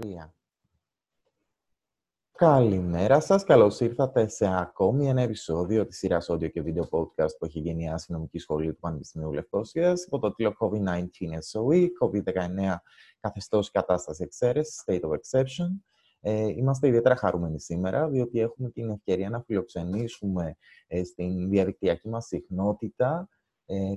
Τρία. Καλημέρα σας, καλώς ήρθατε σε ακόμη ένα επεισόδιο της σειράς audio και video podcast που έχει γενιάσει η Νομική Σχολή του Πανεπιστημίου Λευκόσιας υπό το τίτλο COVID-19 SOE, COVID-19 καθεστώς κατάσταση εξαίρεσης, state of exception. Ε, είμαστε ιδιαίτερα χαρούμενοι σήμερα, διότι έχουμε την ευκαιρία να φιλοξενήσουμε ε, στην διαδικτυακή μας συχνότητα ε,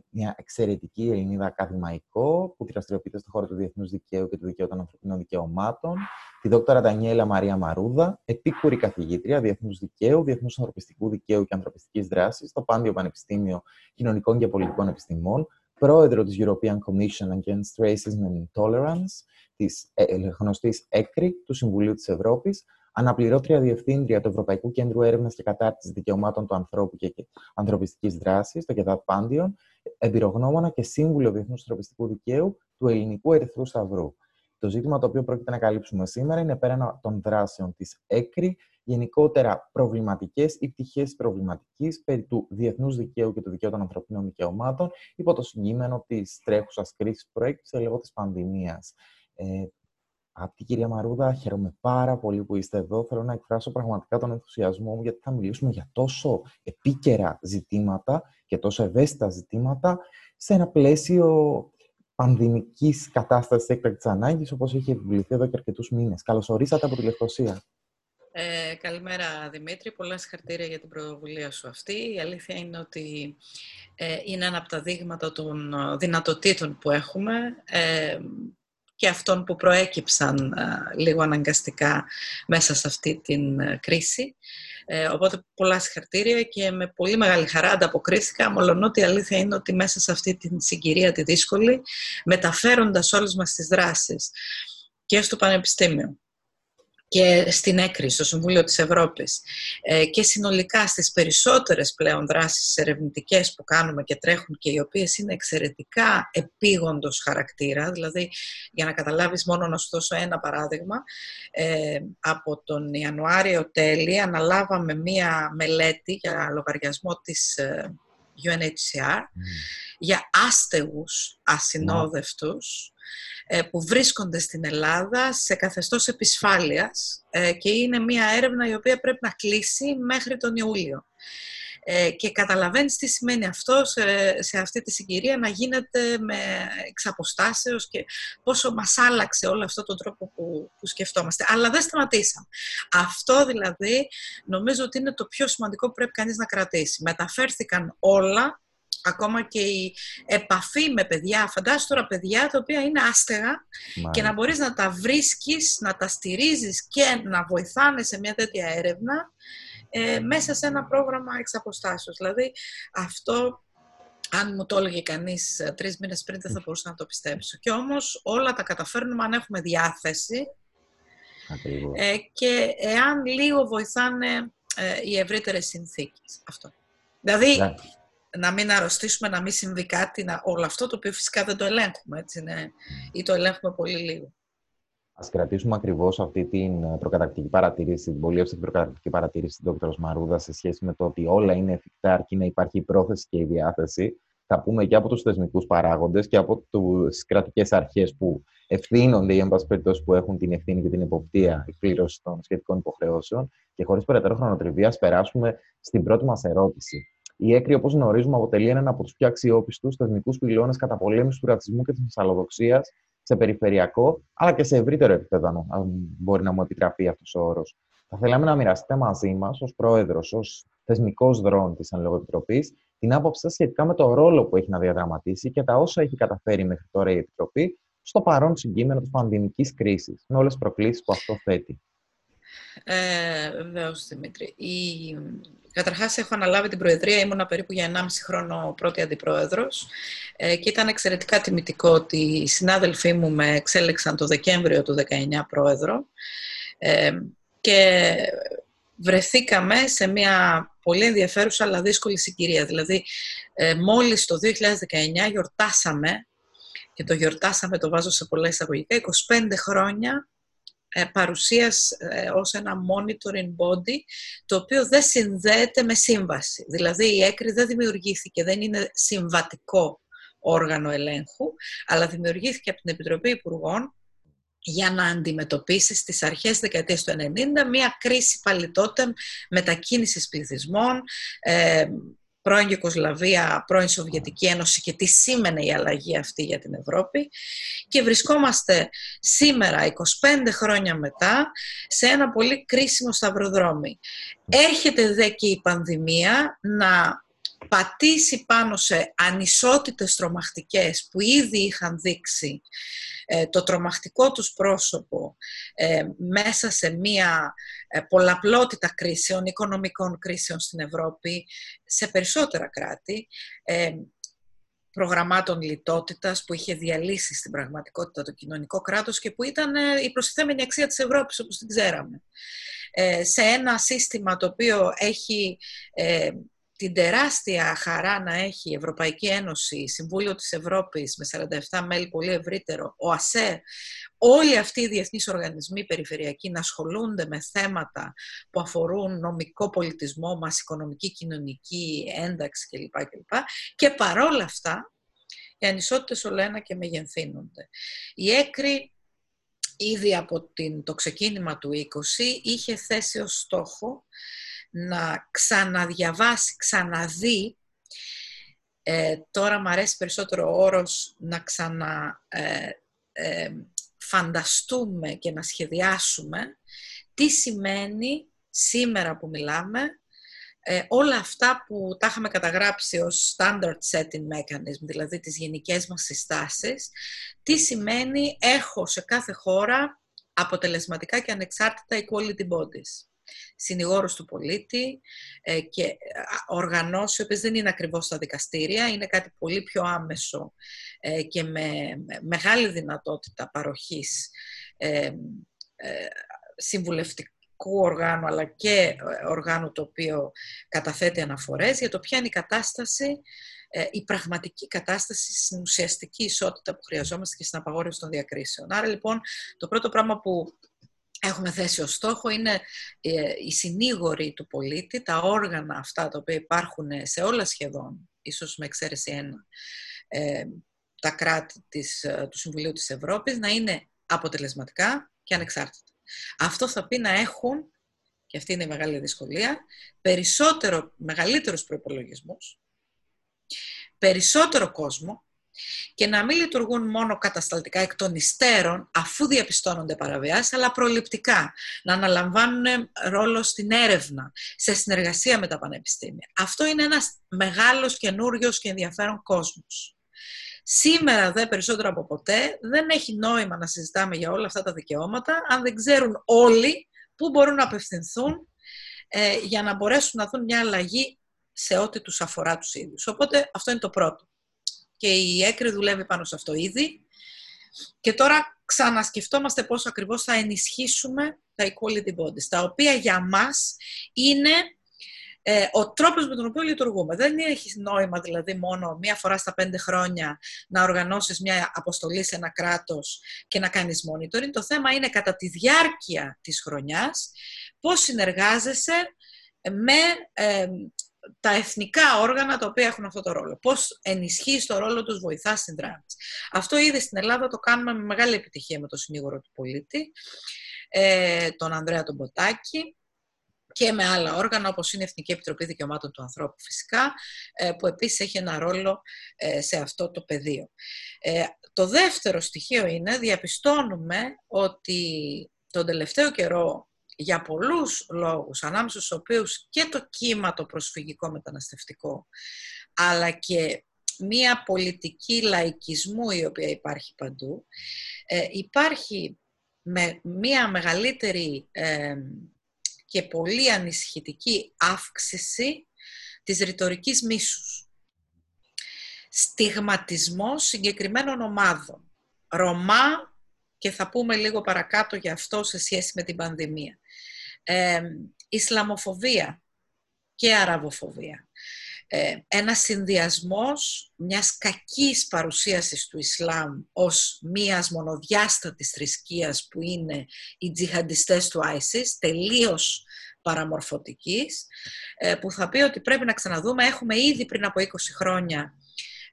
μια εξαιρετική Ελληνίδα ακαδημαϊκό που δραστηριοποιείται στον χώρο του διεθνούς δικαίου και του δικαίου των ανθρωπίνων δικαιωμάτων, τη δόκτωρα Ντανιέλα Μαρία Μαρούδα, επίκουρη καθηγήτρια διεθνούς δικαίου, διεθνούς ανθρωπιστικού δικαίου και ανθρωπιστικής δράσης στο Πάντιο Πανεπιστήμιο Κοινωνικών και Πολιτικών Επιστημών, πρόεδρο της European Commission Against Racism and Intolerance, της ε, γνωστής ΕΚΡΙ του Συμβουλίου της Ευρώπης, αναπληρώτρια διευθύντρια του Ευρωπαϊκού Κέντρου Έρευνας και Κατάρτισης Δικαιωμάτων του Ανθρώπου και Ανθρωπιστικής Δράσης, το ΚΕΔΑΤ Πάντιον, εμπειρογνώμονα και σύμβουλο Διεθνούς Ανθρωπιστικού Δικαίου του Ελληνικού Ερυθρού Σταυρού. Το ζήτημα το οποίο πρόκειται να καλύψουμε σήμερα είναι πέραν των δράσεων της ΕΚΡΙ, γενικότερα προβληματικές ή πτυχές προβληματικής περί του διεθνούς δικαίου και του δικαίου των ανθρωπίνων δικαιωμάτων υπό το συγκείμενο της τρέχουσας κρίσης που προέκυψε λόγω της πανδημίας. Ε, Αγαπητή κυρία Μαρούδα, χαίρομαι πάρα πολύ που είστε εδώ. Θέλω να εκφράσω πραγματικά τον ενθουσιασμό μου γιατί θα μιλήσουμε για τόσο επίκαιρα ζητήματα και τόσο ευαίσθητα ζητήματα σε ένα πλαίσιο πανδημικής κατάστασης έκτακτης ανάγκης, όπως έχει επιβληθεί εδώ και αρκετούς μήνες. Καλώς ορίσατε από τη Λευκοσία. Ε, καλημέρα Δημήτρη, πολλά συγχαρητήρια για την πρωτοβουλία σου αυτή. Η αλήθεια είναι ότι ε, είναι ένα από τα δείγματα των δυνατοτήτων που έχουμε. Ε, και αυτών που προέκυψαν λίγο αναγκαστικά μέσα σε αυτή την κρίση. Ε, οπότε πολλά συγχαρητήρια και με πολύ μεγάλη χαρά ανταποκρίθηκα, μολονότι η αλήθεια είναι ότι μέσα σε αυτή την συγκυρία τη δύσκολη, μεταφέροντας όλες μας τις δράσεις και στο Πανεπιστήμιο και στην έκρηση, στο Συμβούλιο της Ευρώπης. Ε, και συνολικά στις περισσότερες πλέον δράσεις ερευνητικές που κάνουμε και τρέχουν και οι οποίες είναι εξαιρετικά επίγοντος χαρακτήρα, δηλαδή για να καταλάβεις μόνο να σου δώσω ένα παράδειγμα, ε, από τον Ιανουάριο τέλη αναλάβαμε μία μελέτη για λογαριασμό της ε, UNHCR για άστεγους ασυνόδευτους ε, που βρίσκονται στην Ελλάδα σε καθεστώς επισφάλειας ε, και είναι μια έρευνα η οποία πρέπει να κλείσει μέχρι τον Ιούλιο. Ε, και καταλαβαίνεις τι σημαίνει αυτό σε, αυτή τη συγκυρία να γίνεται με εξαποστάσεως και πόσο μας άλλαξε όλο αυτό τον τρόπο που, που σκεφτόμαστε. Αλλά δεν σταματήσαμε. Αυτό δηλαδή νομίζω ότι είναι το πιο σημαντικό που πρέπει κανείς να κρατήσει. Μεταφέρθηκαν όλα ακόμα και η επαφή με παιδιά, φαντάσου τώρα παιδιά τα οποία είναι άστεγα και να μπορείς να τα βρίσκεις, να τα στηρίζεις και να βοηθάνε σε μια τέτοια έρευνα ε, μέσα σε ένα πρόγραμμα εξ Δηλαδή αυτό αν μου το έλεγε κανείς ε, τρεις μήνες πριν δεν θα μπορούσα να το πιστέψω. Και όμως όλα τα καταφέρνουμε αν έχουμε διάθεση ε, και εάν λίγο βοηθάνε ε, οι ευρύτερες συνθήκες. Αυτό. Δηλαδή, ναι να μην αρρωστήσουμε, να μην συμβεί κάτι, να, όλο αυτό το οποίο φυσικά δεν το ελέγχουμε, έτσι είναι, ή το ελέγχουμε πολύ λίγο. Α κρατήσουμε ακριβώς αυτή την προκατακτική παρατήρηση, την πολύ εύστοχη προκατακτική παρατήρηση του Δ. Μαρούδας σε σχέση με το ότι όλα είναι εφικτά αρκεί να υπάρχει η πρόθεση και η διάθεση. Θα πούμε και από τους θεσμικούς παράγοντες και από τις κρατικές αρχές που ευθύνονται ή, εν πάση περιπτώσει, που έχουν την ευθύνη και την υποπτία εκπλήρωση των σχετικών υποχρεώσεων. Και χωρίς περαιτέρω χρονοτριβία, περάσουμε στην πρώτη μας ερώτηση. Η ΕΚΡΙ, όπως γνωρίζουμε, αποτελεί έναν από τους πιο αξιόπιστους θεσμικούς πυλώνες καταπολέμηση του ρατσισμού και της μυσαλλοδοξίας σε περιφερειακό αλλά και σε ευρύτερο επίπεδο, αν μπορεί να μου επιτραπεί αυτός ο όρος. Θα θέλαμε να μοιραστείτε μαζί μας, ως πρόεδρος, ως θεσμικός δρόν της Εν Επιτροπής, την άποψή σας σχετικά με το ρόλο που έχει να διαδραματίσει και τα όσα έχει καταφέρει μέχρι τώρα η Επιτροπή στο παρόν συγκείμενο της πανδημικής κρίσης, με όλες τις προκλήσεις που αυτό θέτει. Ε, Βεβαίως, Δημήτρη. Η... Καταρχάς, έχω αναλάβει την Προεδρία, ήμουνα περίπου για 1,5 χρόνο πρώτη αντιπρόεδρος ε, και ήταν εξαιρετικά τιμητικό ότι οι συνάδελφοί μου με εξέλεξαν το Δεκέμβριο του 19 πρόεδρο ε, και βρεθήκαμε σε μια πολύ ενδιαφέρουσα αλλά δύσκολη συγκυρία. Δηλαδή, ε, μόλις το 2019 γιορτάσαμε, και το γιορτάσαμε, το βάζω σε πολλά εισαγωγικά, 25 χρόνια ε, παρουσίας ε, ως ένα monitoring body το οποίο δεν συνδέεται με σύμβαση. Δηλαδή η έκρη δεν δημιουργήθηκε, δεν είναι συμβατικό όργανο ελέγχου, αλλά δημιουργήθηκε από την Επιτροπή Υπουργών για να αντιμετωπίσει στις αρχές δεκαετίας του 90 μια κρίση πάλι τότε μετακίνησης πληθυσμών, ε, πρώην Γιουκοσλαβία, πρώην Σοβιετική Ένωση και τι σήμαινε η αλλαγή αυτή για την Ευρώπη. Και βρισκόμαστε σήμερα, 25 χρόνια μετά, σε ένα πολύ κρίσιμο σταυροδρόμι. Έρχεται δε και η πανδημία να πατήσει πάνω σε ανισότητες τρομακτικές που ήδη είχαν δείξει ε, το τρομακτικό τους πρόσωπο ε, μέσα σε μία ε, πολλαπλότητα κρίσεων, οικονομικών κρίσεων στην Ευρώπη, σε περισσότερα κράτη, προγραμμάτων λιτότητας που είχε διαλύσει στην πραγματικότητα το κοινωνικό κράτος και που ήταν η προσθέμενη αξία της Ευρώπης όπως την ξέραμε. σε ένα σύστημα το οποίο έχει την τεράστια χαρά να έχει η Ευρωπαϊκή Ένωση, Συμβούλιο της Ευρώπης με 47 μέλη πολύ ευρύτερο, ο ΑΣΕ, όλοι αυτοί οι διεθνείς οργανισμοί περιφερειακοί να ασχολούνται με θέματα που αφορούν νομικό πολιτισμό μας, οικονομική, κοινωνική, ένταξη κλπ. κλπ. Και παρόλα αυτά, οι ανισότητες όλο ένα και μεγενθύνονται. Η ΕΚΡΗ ήδη από το ξεκίνημα του 20 είχε θέσει ως στόχο να ξαναδιαβάσει, ξαναδεί. Ε, τώρα μου αρέσει περισσότερο ο όρος να ξαναφανταστούμε ε, ε, και να σχεδιάσουμε τι σημαίνει σήμερα που μιλάμε ε, όλα αυτά που τα είχαμε καταγράψει ως standard setting mechanism, δηλαδή τις γενικές μας συστάσεις, τι σημαίνει έχω σε κάθε χώρα αποτελεσματικά και ανεξάρτητα equality bodies συνηγόρους του πολίτη ε, και οργανώσεις, οι δεν είναι ακριβώς τα δικαστήρια, είναι κάτι πολύ πιο άμεσο ε, και με μεγάλη δυνατότητα παροχής ε, συμβουλευτικού οργάνου αλλά και οργάνου το οποίο καταθέτει αναφορές για το ποια είναι η κατάσταση, η πραγματική κατάσταση στην ουσιαστική ισότητα που χρειαζόμαστε και στην απαγόρευση των διακρίσεων. Άρα λοιπόν το πρώτο πράγμα που έχουμε θέσει ως στόχο είναι ε, οι συνήγοροι του πολίτη, τα όργανα αυτά τα οποία υπάρχουν σε όλα σχεδόν, ίσως με εξαίρεση ένα, ε, τα κράτη της, ε, του Συμβουλίου της Ευρώπης, να είναι αποτελεσματικά και ανεξάρτητα. Αυτό θα πει να έχουν, και αυτή είναι η μεγάλη δυσκολία, περισσότερο, μεγαλύτερους προϋπολογισμούς, περισσότερο κόσμο, και να μην λειτουργούν μόνο κατασταλτικά εκ των υστέρων, αφού διαπιστώνονται παραβιάσεις, αλλά προληπτικά, να αναλαμβάνουν ρόλο στην έρευνα, σε συνεργασία με τα πανεπιστήμια. Αυτό είναι ένας μεγάλος, καινούριος και ενδιαφέρον κόσμος. Σήμερα, δε περισσότερο από ποτέ, δεν έχει νόημα να συζητάμε για όλα αυτά τα δικαιώματα, αν δεν ξέρουν όλοι πού μπορούν να απευθυνθούν ε, για να μπορέσουν να δουν μια αλλαγή σε ό,τι τους αφορά τους ίδιους. Οπότε αυτό είναι το πρώτο και η ΕΚΡΙ δουλεύει πάνω σε αυτό ήδη. Και τώρα ξανασκεφτόμαστε πώς ακριβώς θα ενισχύσουμε τα equality bodies, τα οποία για μας είναι ε, ο τρόπος με τον οποίο λειτουργούμε. Δεν έχεις νόημα δηλαδή μόνο μία φορά στα πέντε χρόνια να οργανώσεις μια αποστολή σε ένα κράτος και να κάνεις monitoring. Το θέμα είναι κατά τη διάρκεια της χρονιάς πώς συνεργάζεσαι με ε, τα εθνικά όργανα τα οποία έχουν αυτό το ρόλο. Πώς ενισχύεις το ρόλο τους, βοηθάς στην δράση. Αυτό ήδη στην Ελλάδα το κάνουμε με μεγάλη επιτυχία με το συνήγορο του πολίτη, ε, τον Ανδρέα τον Ποτάκη, και με άλλα όργανα όπως είναι η Εθνική Επιτροπή Δικαιωμάτων του Ανθρώπου φυσικά, ε, που επίσης έχει ένα ρόλο ε, σε αυτό το πεδίο. Ε, το δεύτερο στοιχείο είναι, διαπιστώνουμε ότι τον τελευταίο καιρό για πολλούς λόγους, ανάμεσα στους οποίους και το κύμα το προσφυγικό μεταναστευτικό, αλλά και μία πολιτική λαϊκισμού η οποία υπάρχει παντού, ε, υπάρχει με μία μεγαλύτερη ε, και πολύ ανησυχητική αύξηση της ρητορικής μίσους. Στιγματισμός συγκεκριμένων ομάδων. Ρωμά, και θα πούμε λίγο παρακάτω για αυτό σε σχέση με την πανδημία ε, Ισλαμοφοβία και Αραβοφοβία. Ε, ένα συνδυασμός μιας κακής παρουσίασης του Ισλάμ ως μιας μονοδιάστατης θρησκείας που είναι οι τζιχαντιστές του ISIS, τελείως παραμορφωτικής, ε, που θα πει ότι πρέπει να ξαναδούμε. Έχουμε ήδη πριν από 20 χρόνια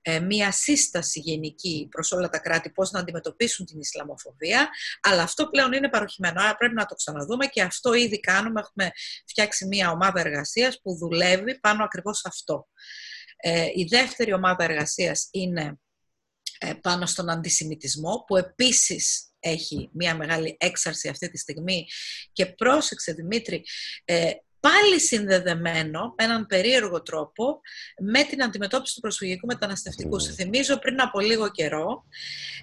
ε, μία σύσταση γενική προς όλα τα κράτη πώς να αντιμετωπίσουν την Ισλαμοφοβία, αλλά αυτό πλέον είναι παροχημένο, άρα πρέπει να το ξαναδούμε και αυτό ήδη κάνουμε, έχουμε φτιάξει μία ομάδα εργασίας που δουλεύει πάνω ακριβώς αυτό. Ε, η δεύτερη ομάδα εργασίας είναι ε, πάνω στον αντισημιτισμό, που επίσης έχει μια μεγάλη έξαρση αυτή τη στιγμή. Και πρόσεξε Δημήτρη, ε, πάλι συνδεδεμένο με έναν περίεργο τρόπο με την αντιμετώπιση του προσφυγικού μεταναστευτικού. Σε θυμίζω πριν από λίγο καιρό,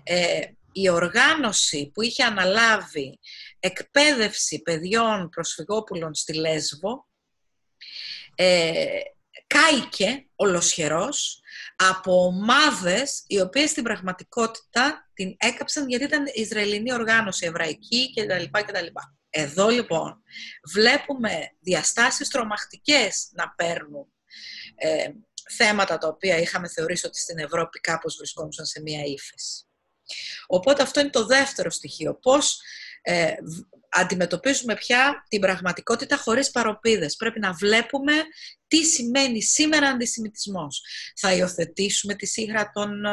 ε, η οργάνωση που είχε αναλάβει εκπαίδευση παιδιών προσφυγόπουλων στη Λέσβο ε, κάηκε ολοσχερός από ομάδες οι οποίες στην πραγματικότητα την έκαψαν γιατί ήταν Ισραηλινή οργάνωση, εβραϊκή κτλ. Εδώ λοιπόν βλέπουμε διαστάσεις τρομακτικές να παίρνουν ε, θέματα τα οποία είχαμε θεωρήσει ότι στην Ευρώπη κάπως βρισκόντουσαν σε μία ύφεση. Οπότε αυτό είναι το δεύτερο στοιχείο. Πώς ε, αντιμετωπίζουμε πια την πραγματικότητα χωρίς παροπίδες. Πρέπει να βλέπουμε τι σημαίνει σήμερα αντισημιτισμός. Θα υιοθετήσουμε τη σύγχρα των, ε,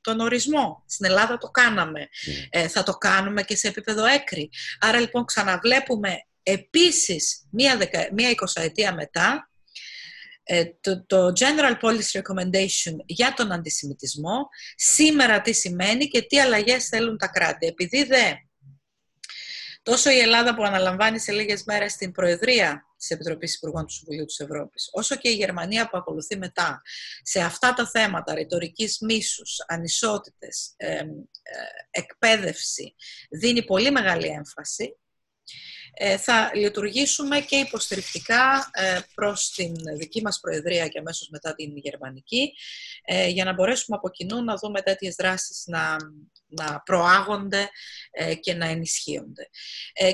τον ορισμό. Στην Ελλάδα το κάναμε. Ναι. Ε, θα το κάνουμε και σε επίπεδο έκρη. Άρα λοιπόν ξαναβλέπουμε επίσης μία, δεκα, μία εικοσαετία μετά ε, το, το General Policy Recommendation για τον αντισημιτισμό σήμερα τι σημαίνει και τι αλλαγές θέλουν τα κράτη. Επειδή δε τόσο η Ελλάδα που αναλαμβάνει σε λίγες μέρες την Προεδρία της Επιτροπής Υπουργών του Συμβουλίου της Ευρώπης, όσο και η Γερμανία που ακολουθεί μετά σε αυτά τα θέματα ρητορικής μίσους, ανισότητες, ε, εκπαίδευση, δίνει πολύ μεγάλη έμφαση. ε, θα λειτουργήσουμε και υποστηρικτικά ε, προς την δική μας Προεδρία και αμέσως μετά την Γερμανική ε, για να μπορέσουμε από κοινού να δούμε τέτοιες δράσεις να, να προάγονται και να ενισχύονται.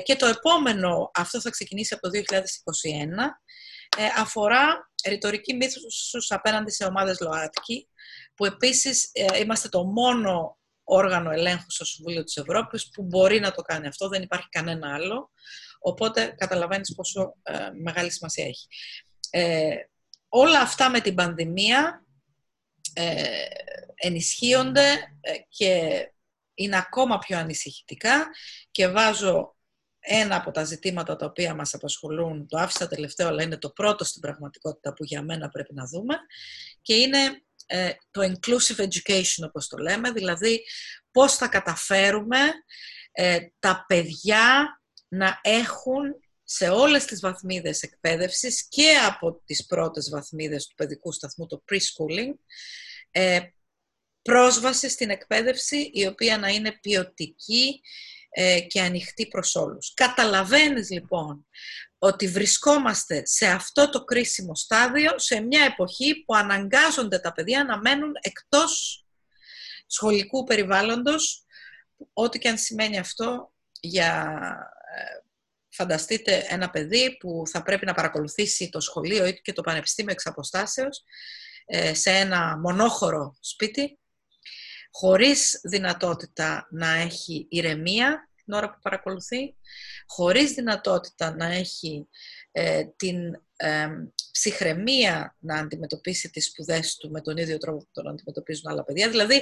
Και το επόμενο, αυτό θα ξεκινήσει από το 2021, αφορά ρητορική μύθους απέναντι σε ομάδες ΛΟΑΤΚΙ, που επίσης είμαστε το μόνο όργανο ελέγχου στο Συμβούλιο της Ευρώπης που μπορεί να το κάνει αυτό, δεν υπάρχει κανένα άλλο. Οπότε καταλαβαίνεις πόσο ε, μεγάλη σημασία έχει. Ε, όλα αυτά με την πανδημία ε, ενισχύονται ε, και είναι ακόμα πιο ανησυχητικά και βάζω ένα από τα ζητήματα τα οποία μας απασχολούν, το άφησα τελευταίο, αλλά είναι το πρώτο στην πραγματικότητα που για μένα πρέπει να δούμε, και είναι το inclusive education, όπως το λέμε, δηλαδή πώς θα καταφέρουμε τα παιδιά να έχουν σε όλες τις βαθμίδες εκπαίδευσης και από τις πρώτες βαθμίδες του παιδικού σταθμού, το preschooling, ε, πρόσβαση στην εκπαίδευση η οποία να είναι ποιοτική ε, και ανοιχτή προς όλους. Καταλαβαίνεις λοιπόν ότι βρισκόμαστε σε αυτό το κρίσιμο στάδιο, σε μια εποχή που αναγκάζονται τα παιδιά να μένουν εκτός σχολικού περιβάλλοντος, ό,τι και αν σημαίνει αυτό για φανταστείτε ένα παιδί που θα πρέπει να παρακολουθήσει το σχολείο ή και το πανεπιστήμιο εξ αποστάσεως ε, σε ένα μονόχωρο σπίτι, χωρίς δυνατότητα να έχει ηρεμία την ώρα που παρακολουθεί, χωρίς δυνατότητα να έχει ε, την ε, ψυχραιμία να αντιμετωπίσει τις σπουδές του με τον ίδιο τρόπο που τον αντιμετωπίζουν άλλα παιδιά. Δηλαδή,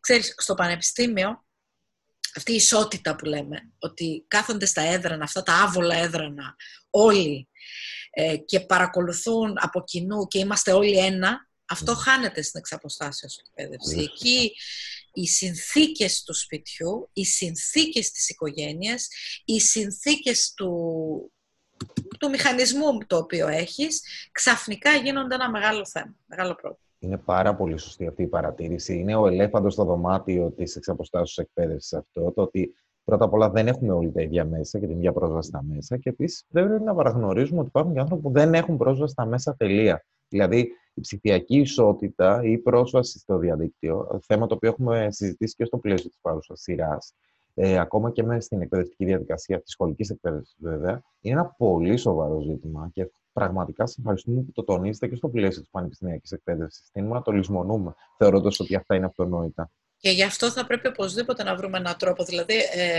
ξέρεις, στο πανεπιστήμιο αυτή η ισότητα που λέμε, ότι κάθονται στα έδρανα, αυτά τα άβολα έδρανα, όλοι ε, και παρακολουθούν από κοινού και είμαστε όλοι ένα, αυτό ναι. χάνεται στην εξαποστάσεως εκπαίδευση. Εκεί οι συνθήκες του σπιτιού, οι συνθήκες της οικογένειας, οι συνθήκες του, του μηχανισμού το οποίο έχεις, ξαφνικά γίνονται ένα μεγάλο θέμα, μεγάλο πρόβλημα. Είναι πάρα πολύ σωστή αυτή η παρατήρηση. Είναι ο ελέφαντος στο δωμάτιο της εξαποστάσεως εκπαίδευσης αυτό. Το ότι πρώτα απ' όλα δεν έχουμε όλοι τα ίδια μέσα και την ίδια πρόσβαση στα μέσα. Και επίσης δεν πρέπει να παραγνωρίζουμε ότι υπάρχουν και άνθρωποι που δεν έχουν πρόσβαση στα μέσα τελεία. Δηλαδή η ψηφιακή ισότητα ή η πρόσβαση στο διαδίκτυο, θέμα το οποίο έχουμε συζητήσει και στο πλαίσιο της παρούσας σειράς, ε, ακόμα και μέσα στην εκπαιδευτική διαδικασία της σχολικής εκπαίδευσης, βέβαια, είναι ένα πολύ σοβαρό ζήτημα και πραγματικά σα ευχαριστούμε που το τονίζετε και στο πλαίσιο της πανεπιστημιακής εκπαίδευσης. Δεν να το λησμονούμε, θεωρώντας ότι αυτά είναι αυτονόητα. Και γι' αυτό θα πρέπει οπωσδήποτε να βρούμε έναν τρόπο. Δηλαδή, ε,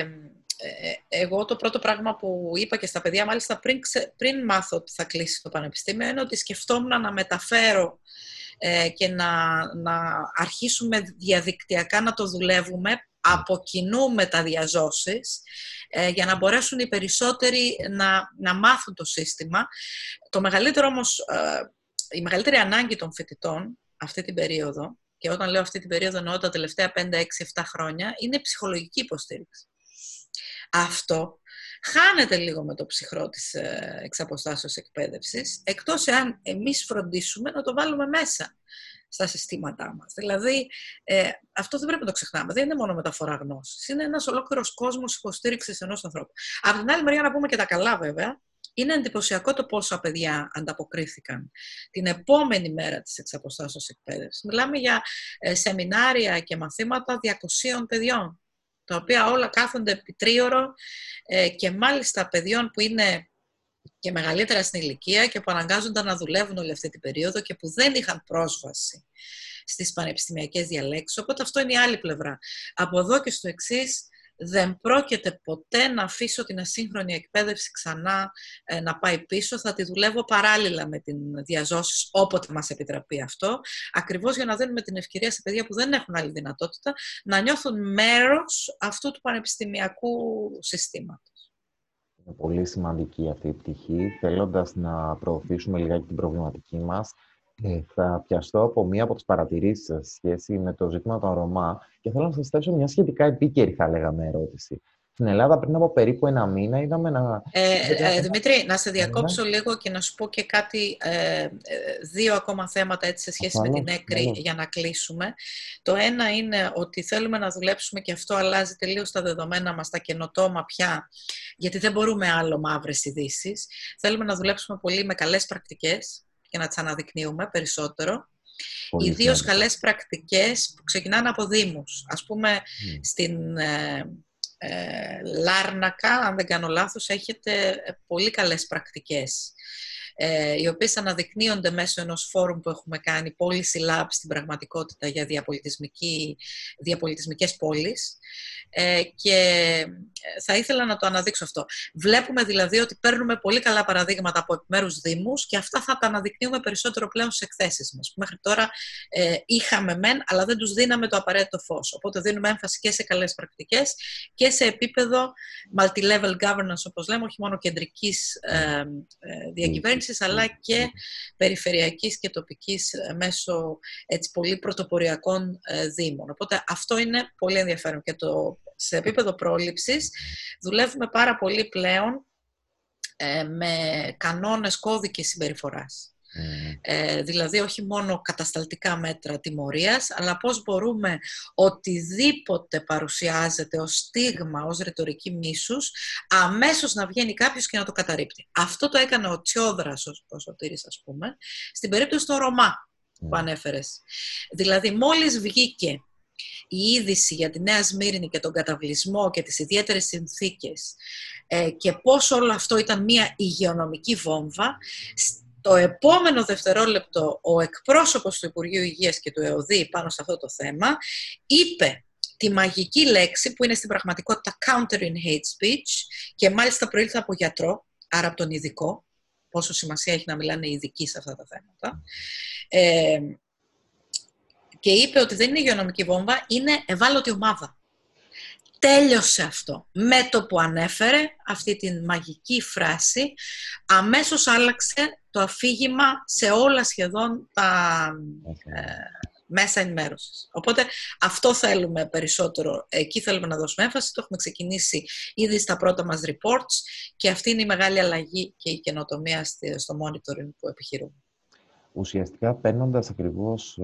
ε, εγώ το πρώτο πράγμα που είπα και στα παιδιά, μάλιστα πριν, πριν μάθω ότι θα κλείσει το πανεπιστήμιο, είναι ότι σκεφτόμουν να μεταφέρω ε, και να, να αρχίσουμε διαδικτυακά να το δουλεύουμε από κοινού με τα διαζώσεις ε, για να μπορέσουν οι περισσότεροι να, να μάθουν το σύστημα. Το μεγαλύτερο όμως, ε, η μεγαλύτερη ανάγκη των φοιτητών αυτή την περίοδο, και όταν λέω αυτή την περίοδο εννοώ τα τελευταία 5, 6, 7 χρόνια, είναι ψυχολογική υποστήριξη. Αυτό χάνεται λίγο με το ψυχρό της ε, εξαποστάσεως εκπαίδευσης, εκτός εάν εμείς φροντίσουμε να το βάλουμε μέσα στα συστήματά μας. Δηλαδή, ε, αυτό δεν πρέπει να το ξεχνάμε. Δεν είναι μόνο μεταφορά γνώσης. Είναι ένας ολόκληρος κόσμος υποστήριξης ενός ανθρώπου. Από την άλλη μεριά να πούμε και τα καλά βέβαια, είναι εντυπωσιακό το πόσα παιδιά ανταποκρίθηκαν την επόμενη μέρα της εξαποστάσεως εκπαίδευσης. Μιλάμε για ε, σεμινάρια και μαθήματα 200 παιδιών, τα οποία όλα κάθονται επί τρίωρο ε, και μάλιστα παιδιών που είναι και μεγαλύτερα στην ηλικία και που αναγκάζονταν να δουλεύουν όλη αυτή την περίοδο και που δεν είχαν πρόσβαση στις πανεπιστημιακές διαλέξεις. Οπότε αυτό είναι η άλλη πλευρά. Από εδώ και στο εξής δεν πρόκειται ποτέ να αφήσω την ασύγχρονη εκπαίδευση ξανά ε, να πάει πίσω. Θα τη δουλεύω παράλληλα με την διαζώση όποτε μας επιτραπεί αυτό, ακριβώς για να δίνουμε την ευκαιρία σε παιδιά που δεν έχουν άλλη δυνατότητα να νιώθουν μέρος αυτού του πανεπιστημιακού συστήματος. Είναι πολύ σημαντική αυτή η πτυχή. Θέλοντας να προωθήσουμε λιγάκι την προβληματική μας, ε, θα πιαστώ από μία από τις παρατηρήσεις σας σχέση με το ζήτημα των Ρωμά και θέλω να σας θέσω μια σχετικά επίκαιρη, θα λέγαμε, ερώτηση. Στην Ελλάδα πριν από περίπου ένα μήνα είδαμε να... Ε, ε, Δημήτρη, να σε διακόψω λίγο και να σου πω και κάτι, ε, ε δύο ακόμα θέματα έτσι, σε σχέση με την ΕΚΡΗ για να κλείσουμε. Το ένα είναι ότι θέλουμε να δουλέψουμε και αυτό αλλάζει τελείως τα δεδομένα μας, τα καινοτόμα πια, γιατί δεν μπορούμε άλλο μαύρες ειδήσεις. Θέλουμε να δουλέψουμε πολύ με καλές πρακτικές και να τις αναδεικνύουμε περισσότερο. Ιδίως καλές πρακτικές που ξεκινάνε από δήμους. Ας πούμε, στην ε, ε, Λάρνακα, αν δεν κάνω λάθος, έχετε πολύ καλές πρακτικές ε, οι οποίες αναδεικνύονται μέσω ενός φόρουμ που έχουμε κάνει Policy Lab στην πραγματικότητα για διαπολιτισμική, διαπολιτισμικές πόλεις ε, και θα ήθελα να το αναδείξω αυτό. Βλέπουμε δηλαδή ότι παίρνουμε πολύ καλά παραδείγματα από επιμέρους δήμους και αυτά θα τα αναδεικνύουμε περισσότερο πλέον στις εκθέσεις μας. Μέχρι τώρα ε, είχαμε μεν, αλλά δεν τους δίναμε το απαραίτητο φως. Οπότε δίνουμε έμφαση και σε καλές πρακτικές και σε επίπεδο multi-level governance, όπως λέμε, όχι μόνο κεντρικής ε, ε, διακυβέρνησης, αλλά και περιφερειακής και τοπικής ε, μέσω έτσι, πολύ πρωτοποριακών ε, δήμων. Οπότε αυτό είναι πολύ ενδιαφέρον και το, σε επίπεδο πρόληψης δουλεύουμε πάρα πολύ πλέον ε, με κανόνες κώδικες συμπεριφοράς. Mm. Ε, δηλαδή όχι μόνο κατασταλτικά μέτρα τιμωρίας, αλλά πώς μπορούμε οτιδήποτε παρουσιάζεται ως στίγμα, ως ρητορική μίσους, αμέσως να βγαίνει κάποιος και να το καταρρύπτει. Αυτό το έκανε ο Τσιόδρας, ο Σωτήρης ας πούμε, στην περίπτωση των Ρωμά που mm. ανέφερες. Δηλαδή μόλις βγήκε η είδηση για τη Νέα Σμύρνη και τον καταβλισμό και τις ιδιαίτερες συνθήκες ε, και πώς όλο αυτό ήταν μια υγειονομική βόμβα, το επόμενο δευτερόλεπτο ο εκπρόσωπος του Υπουργείου Υγείας και του ΕΟΔΗ πάνω σε αυτό το θέμα είπε τη μαγική λέξη που είναι στην πραγματικότητα counter in hate speech και μάλιστα προήλθε από γιατρό, άρα από τον ειδικό, πόσο σημασία έχει να μιλάνε ειδικοί σε αυτά τα θέματα, ε, και είπε ότι δεν είναι υγειονομική βόμβα, είναι ευάλωτη ομάδα. Τέλειωσε αυτό. Με το που ανέφερε αυτή τη μαγική φράση, αμέσως άλλαξε το αφήγημα σε όλα σχεδόν τα ε, μέσα ενημέρωσης. Οπότε αυτό θέλουμε περισσότερο, εκεί θέλουμε να δώσουμε έμφαση, το έχουμε ξεκινήσει ήδη στα πρώτα μας reports και αυτή είναι η μεγάλη αλλαγή και η καινοτομία στο monitoring που επιχειρούμε. Ουσιαστικά παίρνοντας ακριβώς,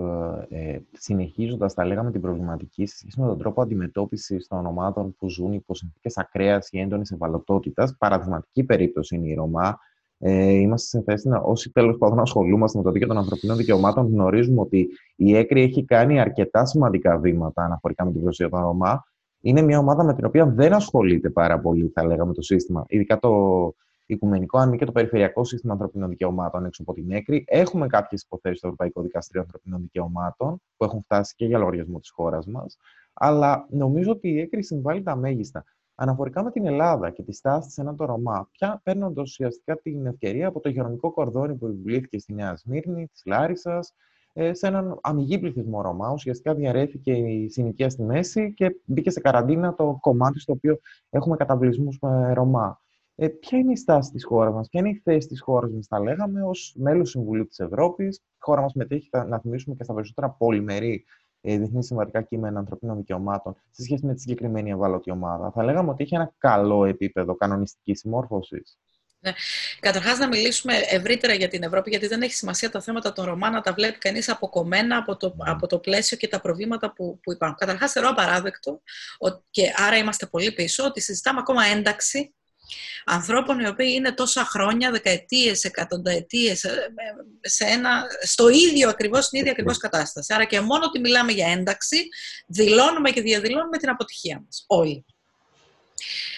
ε, ε συνεχίζοντας, τα λέγαμε, την προβληματική σε σχέση με τον τρόπο αντιμετώπισης των ομάδων που ζουν υπό συνθήκες ακραίας ή έντονης ευαλωτότητας. Παραδειγματική περίπτωση είναι η Ρωμά, ε, είμαστε σε θέση να, όσοι τέλος πάντων ασχολούμαστε με το δίκαιο των ανθρωπίνων δικαιωμάτων, γνωρίζουμε ότι η ΕΚΡΙ έχει κάνει αρκετά σημαντικά βήματα αναφορικά με την προσοχή των Ρωμά. Είναι μια ομάδα με την οποία δεν ασχολείται πάρα πολύ, θα λέγαμε, το σύστημα, ειδικά το Οικουμενικό, αν και το Περιφερειακό Σύστημα Ανθρωπίνων Δικαιωμάτων έξω από την ΕΚΡΙ. Έχουμε κάποιες υποθέσεις στο Ευρωπαϊκό Δικαστήριο Ανθρωπίνων Δικαιωμάτων που έχουν φτάσει και για λογαριασμό της χώρας μας. Αλλά νομίζω ότι η ΕΚΡΙ συμβάλλει τα μέγιστα. Αναφορικά με την Ελλάδα και τη στάση της έναν το Ρωμά, πια παίρνοντας ουσιαστικά την ευκαιρία από το υγειονομικό κορδόνι που επιβλήθηκε στη Νέα Σμύρνη, της Λάρισας, ε, σε έναν αμυγή πληθυσμό Ρωμά. Ουσιαστικά διαρρέθηκε η συνοικία στη μέση και μπήκε σε καραντίνα το κομμάτι στο οποίο έχουμε καταβλισμούς με Ρωμά. Ε, ποια είναι η στάση της χώρας μας, ποια είναι η θέση της χώρας μας, τα λέγαμε, ως μέλος Συμβουλίου της Ευρώπης. Η χώρα μας μετέχει, να θυμίσουμε, και στα περισσότερα πολυμερή ε, διεθνή συμβατικά κείμενα ανθρωπίνων δικαιωμάτων σε σχέση με τη συγκεκριμένη ευάλωτη ομάδα. Θα λέγαμε ότι έχει ένα καλό επίπεδο κανονιστικής συμμόρφωσης. Ναι. Καταρχάς, να μιλήσουμε ευρύτερα για την Ευρώπη, γιατί δεν έχει σημασία τα θέματα των Ρωμά να τα βλέπει κανείς αποκομμένα από το, από το πλαίσιο και τα προβλήματα που, που υπάρχουν. Καταρχάς, θεωρώ απαράδεκτο, και άρα είμαστε πολύ πίσω, ότι συζητάμε ακόμα ένταξη ανθρώπων οι οποίοι είναι τόσα χρόνια, δεκαετίες, εκατονταετίες, ε, σε ένα, στο ίδιο ακριβώς, στην ίδια ακριβώς κατάσταση. Άρα και μόνο ότι μιλάμε για ένταξη, δηλώνουμε και διαδηλώνουμε την αποτυχία μας, όλοι.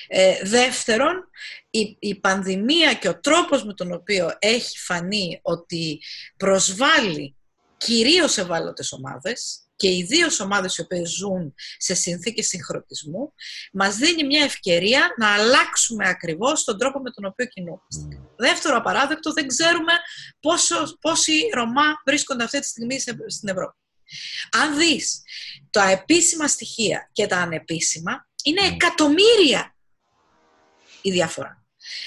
Ε, δεύτερον, η, η πανδημία και ο τρόπος με τον οποίο έχει φανεί ότι προσβάλλει κυρίως ευάλωτες ομάδες, και οι δύο ομάδες οι οποίες ζουν σε συνθήκες συγχρονισμού, μας δίνει μια ευκαιρία να αλλάξουμε ακριβώς τον τρόπο με τον οποίο κινούμαστε. Mm. Δεύτερο απαράδεκτο, δεν ξέρουμε πόσο, πόσοι Ρωμά βρίσκονται αυτή τη στιγμή στην Ευρώπη. Αν δεις τα επίσημα στοιχεία και τα ανεπίσημα, είναι mm. εκατομμύρια η διαφορά.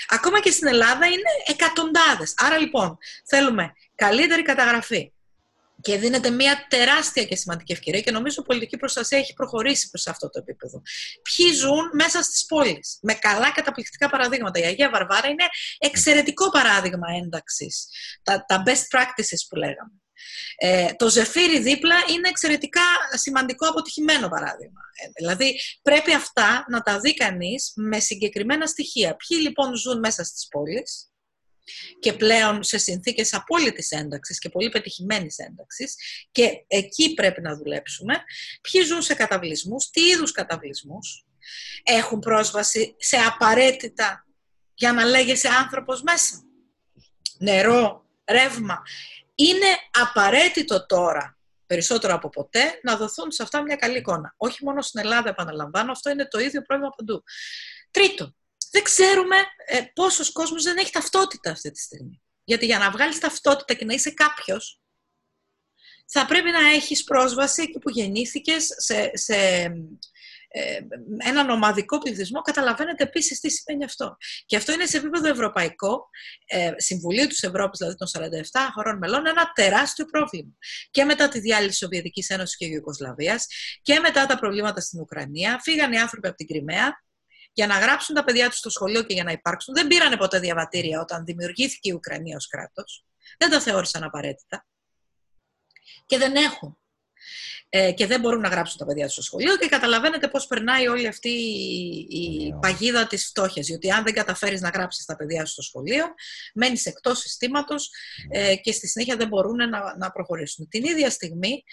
Ακόμα και στην Ελλάδα είναι εκατοντάδες. Άρα λοιπόν θέλουμε καλύτερη καταγραφή, και δίνεται μια τεράστια και σημαντική ευκαιρία και νομίζω η πολιτική προστασία έχει προχωρήσει προς αυτό το επίπεδο. Ποιοι ζουν μέσα στις πόλεις, με καλά καταπληκτικά παραδείγματα. Η Αγία Βαρβάρα είναι εξαιρετικό παράδειγμα ένταξης. Τα, τα best practices που λέγαμε. Ε, το ζεφύρι δίπλα είναι εξαιρετικά σημαντικό αποτυχημένο παράδειγμα. Ε, δηλαδή πρέπει αυτά να τα δει κανείς με συγκεκριμένα στοιχεία. Ποιοι λοιπόν ζουν μέσα στις πόλεις, και πλέον σε συνθήκες απόλυτης ένταξης και πολύ πετυχημένης ένταξης και εκεί πρέπει να δουλέψουμε. Ποιοι ζουν σε καταβλισμούς, τι είδους καταβλισμούς, έχουν πρόσβαση σε απαραίτητα για να λέγεσαι άνθρωπος μέσα. Νερό, ρεύμα. Είναι απαραίτητο τώρα, περισσότερο από ποτέ, να δοθούν σε αυτά μια καλή εικόνα. Όχι μόνο στην Ελλάδα, επαναλαμβάνω, αυτό είναι το ίδιο πρόβλημα παντού. Τρίτο, δεν ξέρουμε ε, πόσος κόσμος δεν έχει ταυτότητα αυτή τη στιγμή. Γιατί για να βγάλεις ταυτότητα και να είσαι κάποιος, θα πρέπει να έχεις πρόσβαση εκεί που γεννήθηκες σε, σε ε, έναν ομαδικό πληθυσμό. Καταλαβαίνετε επίσης τι σημαίνει αυτό. Και αυτό είναι σε επίπεδο ευρωπαϊκό, ε, Συμβουλίου της Ευρώπης, δηλαδή των 47 χωρών μελών, ένα τεράστιο πρόβλημα. Και μετά τη διάλυση της Σοβιετικής Ένωσης και Ιουγκοσλαβίας και μετά τα προβλήματα στην Ουκρανία, φύγαν οι άνθρωποι από την Κρυμαία, για να γράψουν τα παιδιά τους στο σχολείο και για να υπάρξουν. Δεν πήρανε ποτέ διαβατήρια όταν δημιουργήθηκε η Ουκρανία ως κράτος. Δεν τα θεώρησαν απαραίτητα. Και δεν έχουν. Ε, και δεν μπορούν να γράψουν τα παιδιά τους στο σχολείο και καταλαβαίνετε πώς περνάει όλη αυτή η, παγίδα της φτώχειας. Γιατί αν δεν καταφέρεις να γράψεις τα παιδιά σου στο σχολείο, μένεις εκτός συστήματος ε, και στη συνέχεια δεν μπορούν να, να προχωρήσουν. Την ίδια στιγμή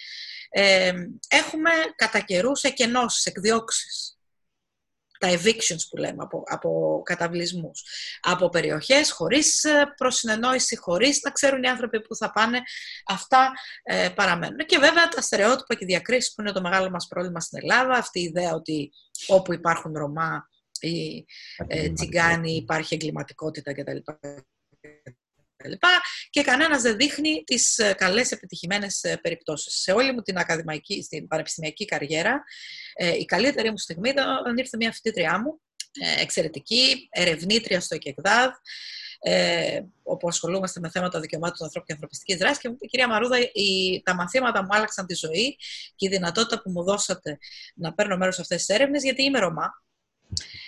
ε, έχουμε κατά καιρούς εκενώσεις, εκδιώξεις τα evictions που λέμε, από, από καταβλισμούς, από περιοχές χωρίς ε, προσυνεννόηση, χωρίς να ξέρουν οι άνθρωποι που θα πάνε, αυτά ε, παραμένουν. Και βέβαια τα στερεότυπα και διακρίσεις που είναι το μεγάλο μας πρόβλημα στην Ελλάδα, αυτή η ιδέα ότι όπου υπάρχουν Ρωμά ή ε, Τσιγκάνοι υπάρχει εγκληματικότητα κτλ και κανένας δεν δείχνει τις ε, καλές επιτυχημένες ε, περιπτώσεις. Σε όλη μου την ακαδημαϊκή, στην πανεπιστημιακή καριέρα, ε, η καλύτερη μου στιγμή ήταν ήρθε μια φοιτήτριά μου, εξαιρετική, ερευνήτρια στο ΕΚΕΚΔΑΔ, ε, όπου ασχολούμαστε με θέματα δικαιωμάτων του ανθρώπου και ανθρωπιστικής δράσης. Και μου είπε, κυρία Μαρούδα, η, τα μαθήματα μου άλλαξαν τη ζωή και η δυνατότητα που μου δώσατε να παίρνω μέρος σε αυτές τις έρευνες, γιατί είμαι Ρωμά.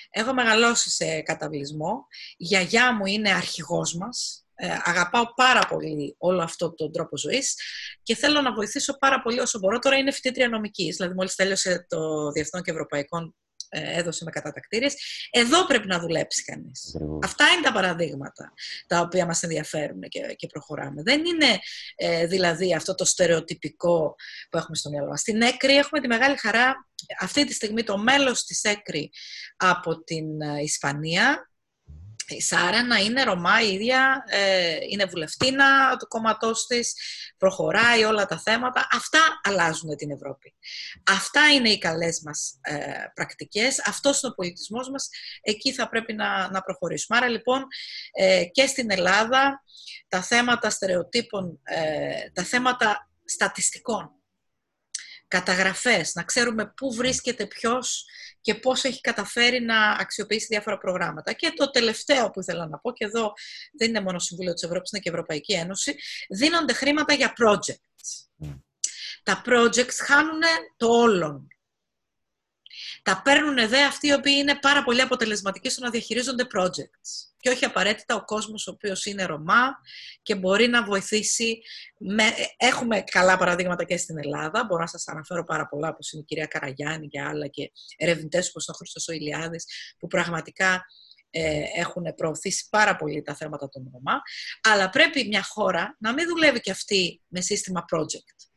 Έχω μεγαλώσει σε καταβλισμό. Η γιαγιά μου είναι αρχηγός μας. Ε, αγαπάω πάρα πολύ όλο αυτό τον τρόπο ζωής και θέλω να βοηθήσω πάρα πολύ όσο μπορώ. Τώρα είναι φοιτήτρια νομικής, δηλαδή μόλις τέλειωσε το Διεθνών και Ευρωπαϊκών ε, έδωσε με κατατακτήριες. Εδώ πρέπει να δουλέψει κανείς. Αυτά είναι τα παραδείγματα τα οποία μας ενδιαφέρουν και, και προχωράμε. Δεν είναι ε, δηλαδή αυτό το στερεοτυπικό που έχουμε στο μυαλό μας. Στην ΕΚΡΗ έχουμε τη μεγάλη χαρά αυτή τη στιγμή το μέλος της ΕΚΡΗ από την Ισπανία η Σάρα να είναι Ρωμά η ίδια, ε, είναι βουλευτήνα του κόμματός της, προχωράει όλα τα θέματα. Αυτά αλλάζουν την Ευρώπη. Αυτά είναι οι καλές μας ε, πρακτικές, αυτός είναι ο πολιτισμός μας, εκεί θα πρέπει να, να προχωρήσουμε. Άρα λοιπόν ε, και στην Ελλάδα τα θέματα στερεοτύπων, ε, τα θέματα στατιστικών. Καταγραφές, να ξέρουμε πού βρίσκεται ποιος και πώς έχει καταφέρει να αξιοποιήσει διάφορα προγράμματα. Και το τελευταίο που ήθελα να πω, και εδώ δεν είναι μόνο Συμβούλιο της Ευρώπης, είναι και Ευρωπαϊκή Ένωση, δίνονται χρήματα για projects. Τα projects χάνουν το όλον. Τα παίρνουν δε αυτοί οι οποίοι είναι πάρα πολύ αποτελεσματικοί στο να διαχειρίζονται projects. Και όχι απαραίτητα ο κόσμος ο οποίος είναι Ρωμά και μπορεί να βοηθήσει. Με... Έχουμε καλά παραδείγματα και στην Ελλάδα. Μπορώ να σας αναφέρω πάρα πολλά, όπως είναι η κυρία Καραγιάννη και άλλα και ερευνητές όπως ο Χρήστος Ηλιάδης, που πραγματικά ε, έχουν προωθήσει πάρα πολύ τα θέματα των Ρωμά. Αλλά πρέπει μια χώρα να μην δουλεύει και αυτή με σύστημα project.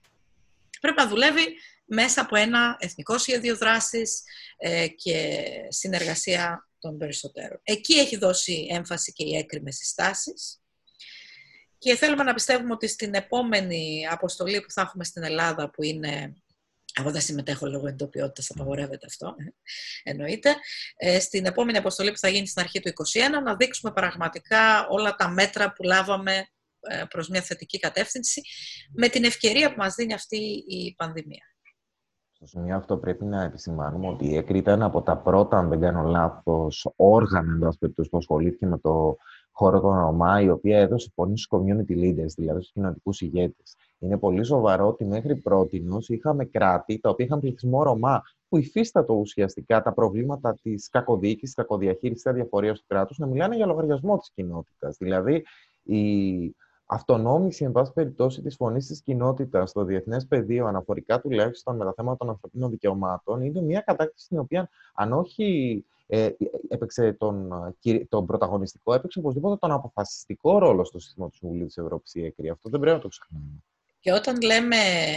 Πρέπει να δουλεύει μέσα από ένα εθνικό σχέδιο δράσης ε, και συνεργασία των περισσότερων. Εκεί έχει δώσει έμφαση και οι έκρημες συστάσεις. Και θέλουμε να πιστεύουμε ότι στην επόμενη αποστολή που θα έχουμε στην Ελλάδα, που είναι εγώ δεν συμμετέχω λόγω εντοπιότητας, απαγορεύεται αυτό, ε, εννοείται. Ε, στην επόμενη αποστολή που θα γίνει στην αρχή του 2021, να δείξουμε πραγματικά όλα τα μέτρα που λάβαμε ε, προς μια θετική κατεύθυνση, με την ευκαιρία που μας δίνει αυτή η πανδημία. Στο σημείο αυτό πρέπει να επισημάνουμε ότι η ΕΚΡ ήταν από τα πρώτα, αν δεν κάνω λάθος, όργανα εντό περιπτώσει που ασχολήθηκε με το χώρο των Ρωμά, η οποία έδωσε φωνή στου community leaders, δηλαδή στους κοινωνικού ηγέτες. Είναι πολύ σοβαρό ότι μέχρι πρώτη είχαμε κράτη τα οποία είχαν πληθυσμό Ρωμά, που υφίστατο ουσιαστικά τα προβλήματα της κακοδιοίκησης, κακοδιαχείρισης, της αδιαφορίας του κράτους, να μιλάνε για λογαριασμό της κοινότητας. Δηλαδή, η αυτονόμηση, εν πάση περιπτώσει, της φωνής της κοινότητας στο διεθνές πεδίο, αναφορικά τουλάχιστον με τα θέματα των ανθρωπίνων δικαιωμάτων, είναι μια κατάκτηση στην οποία, αν όχι ε, έπαιξε τον, τον πρωταγωνιστικό, έπαιξε οπωσδήποτε τον αποφασιστικό ρόλο στο σύστημα του Συμβουλίου της Ευρώπης η ΕΚΡΙ. Αυτό δεν πρέπει να το ξεχνάμε. Και όταν λέμε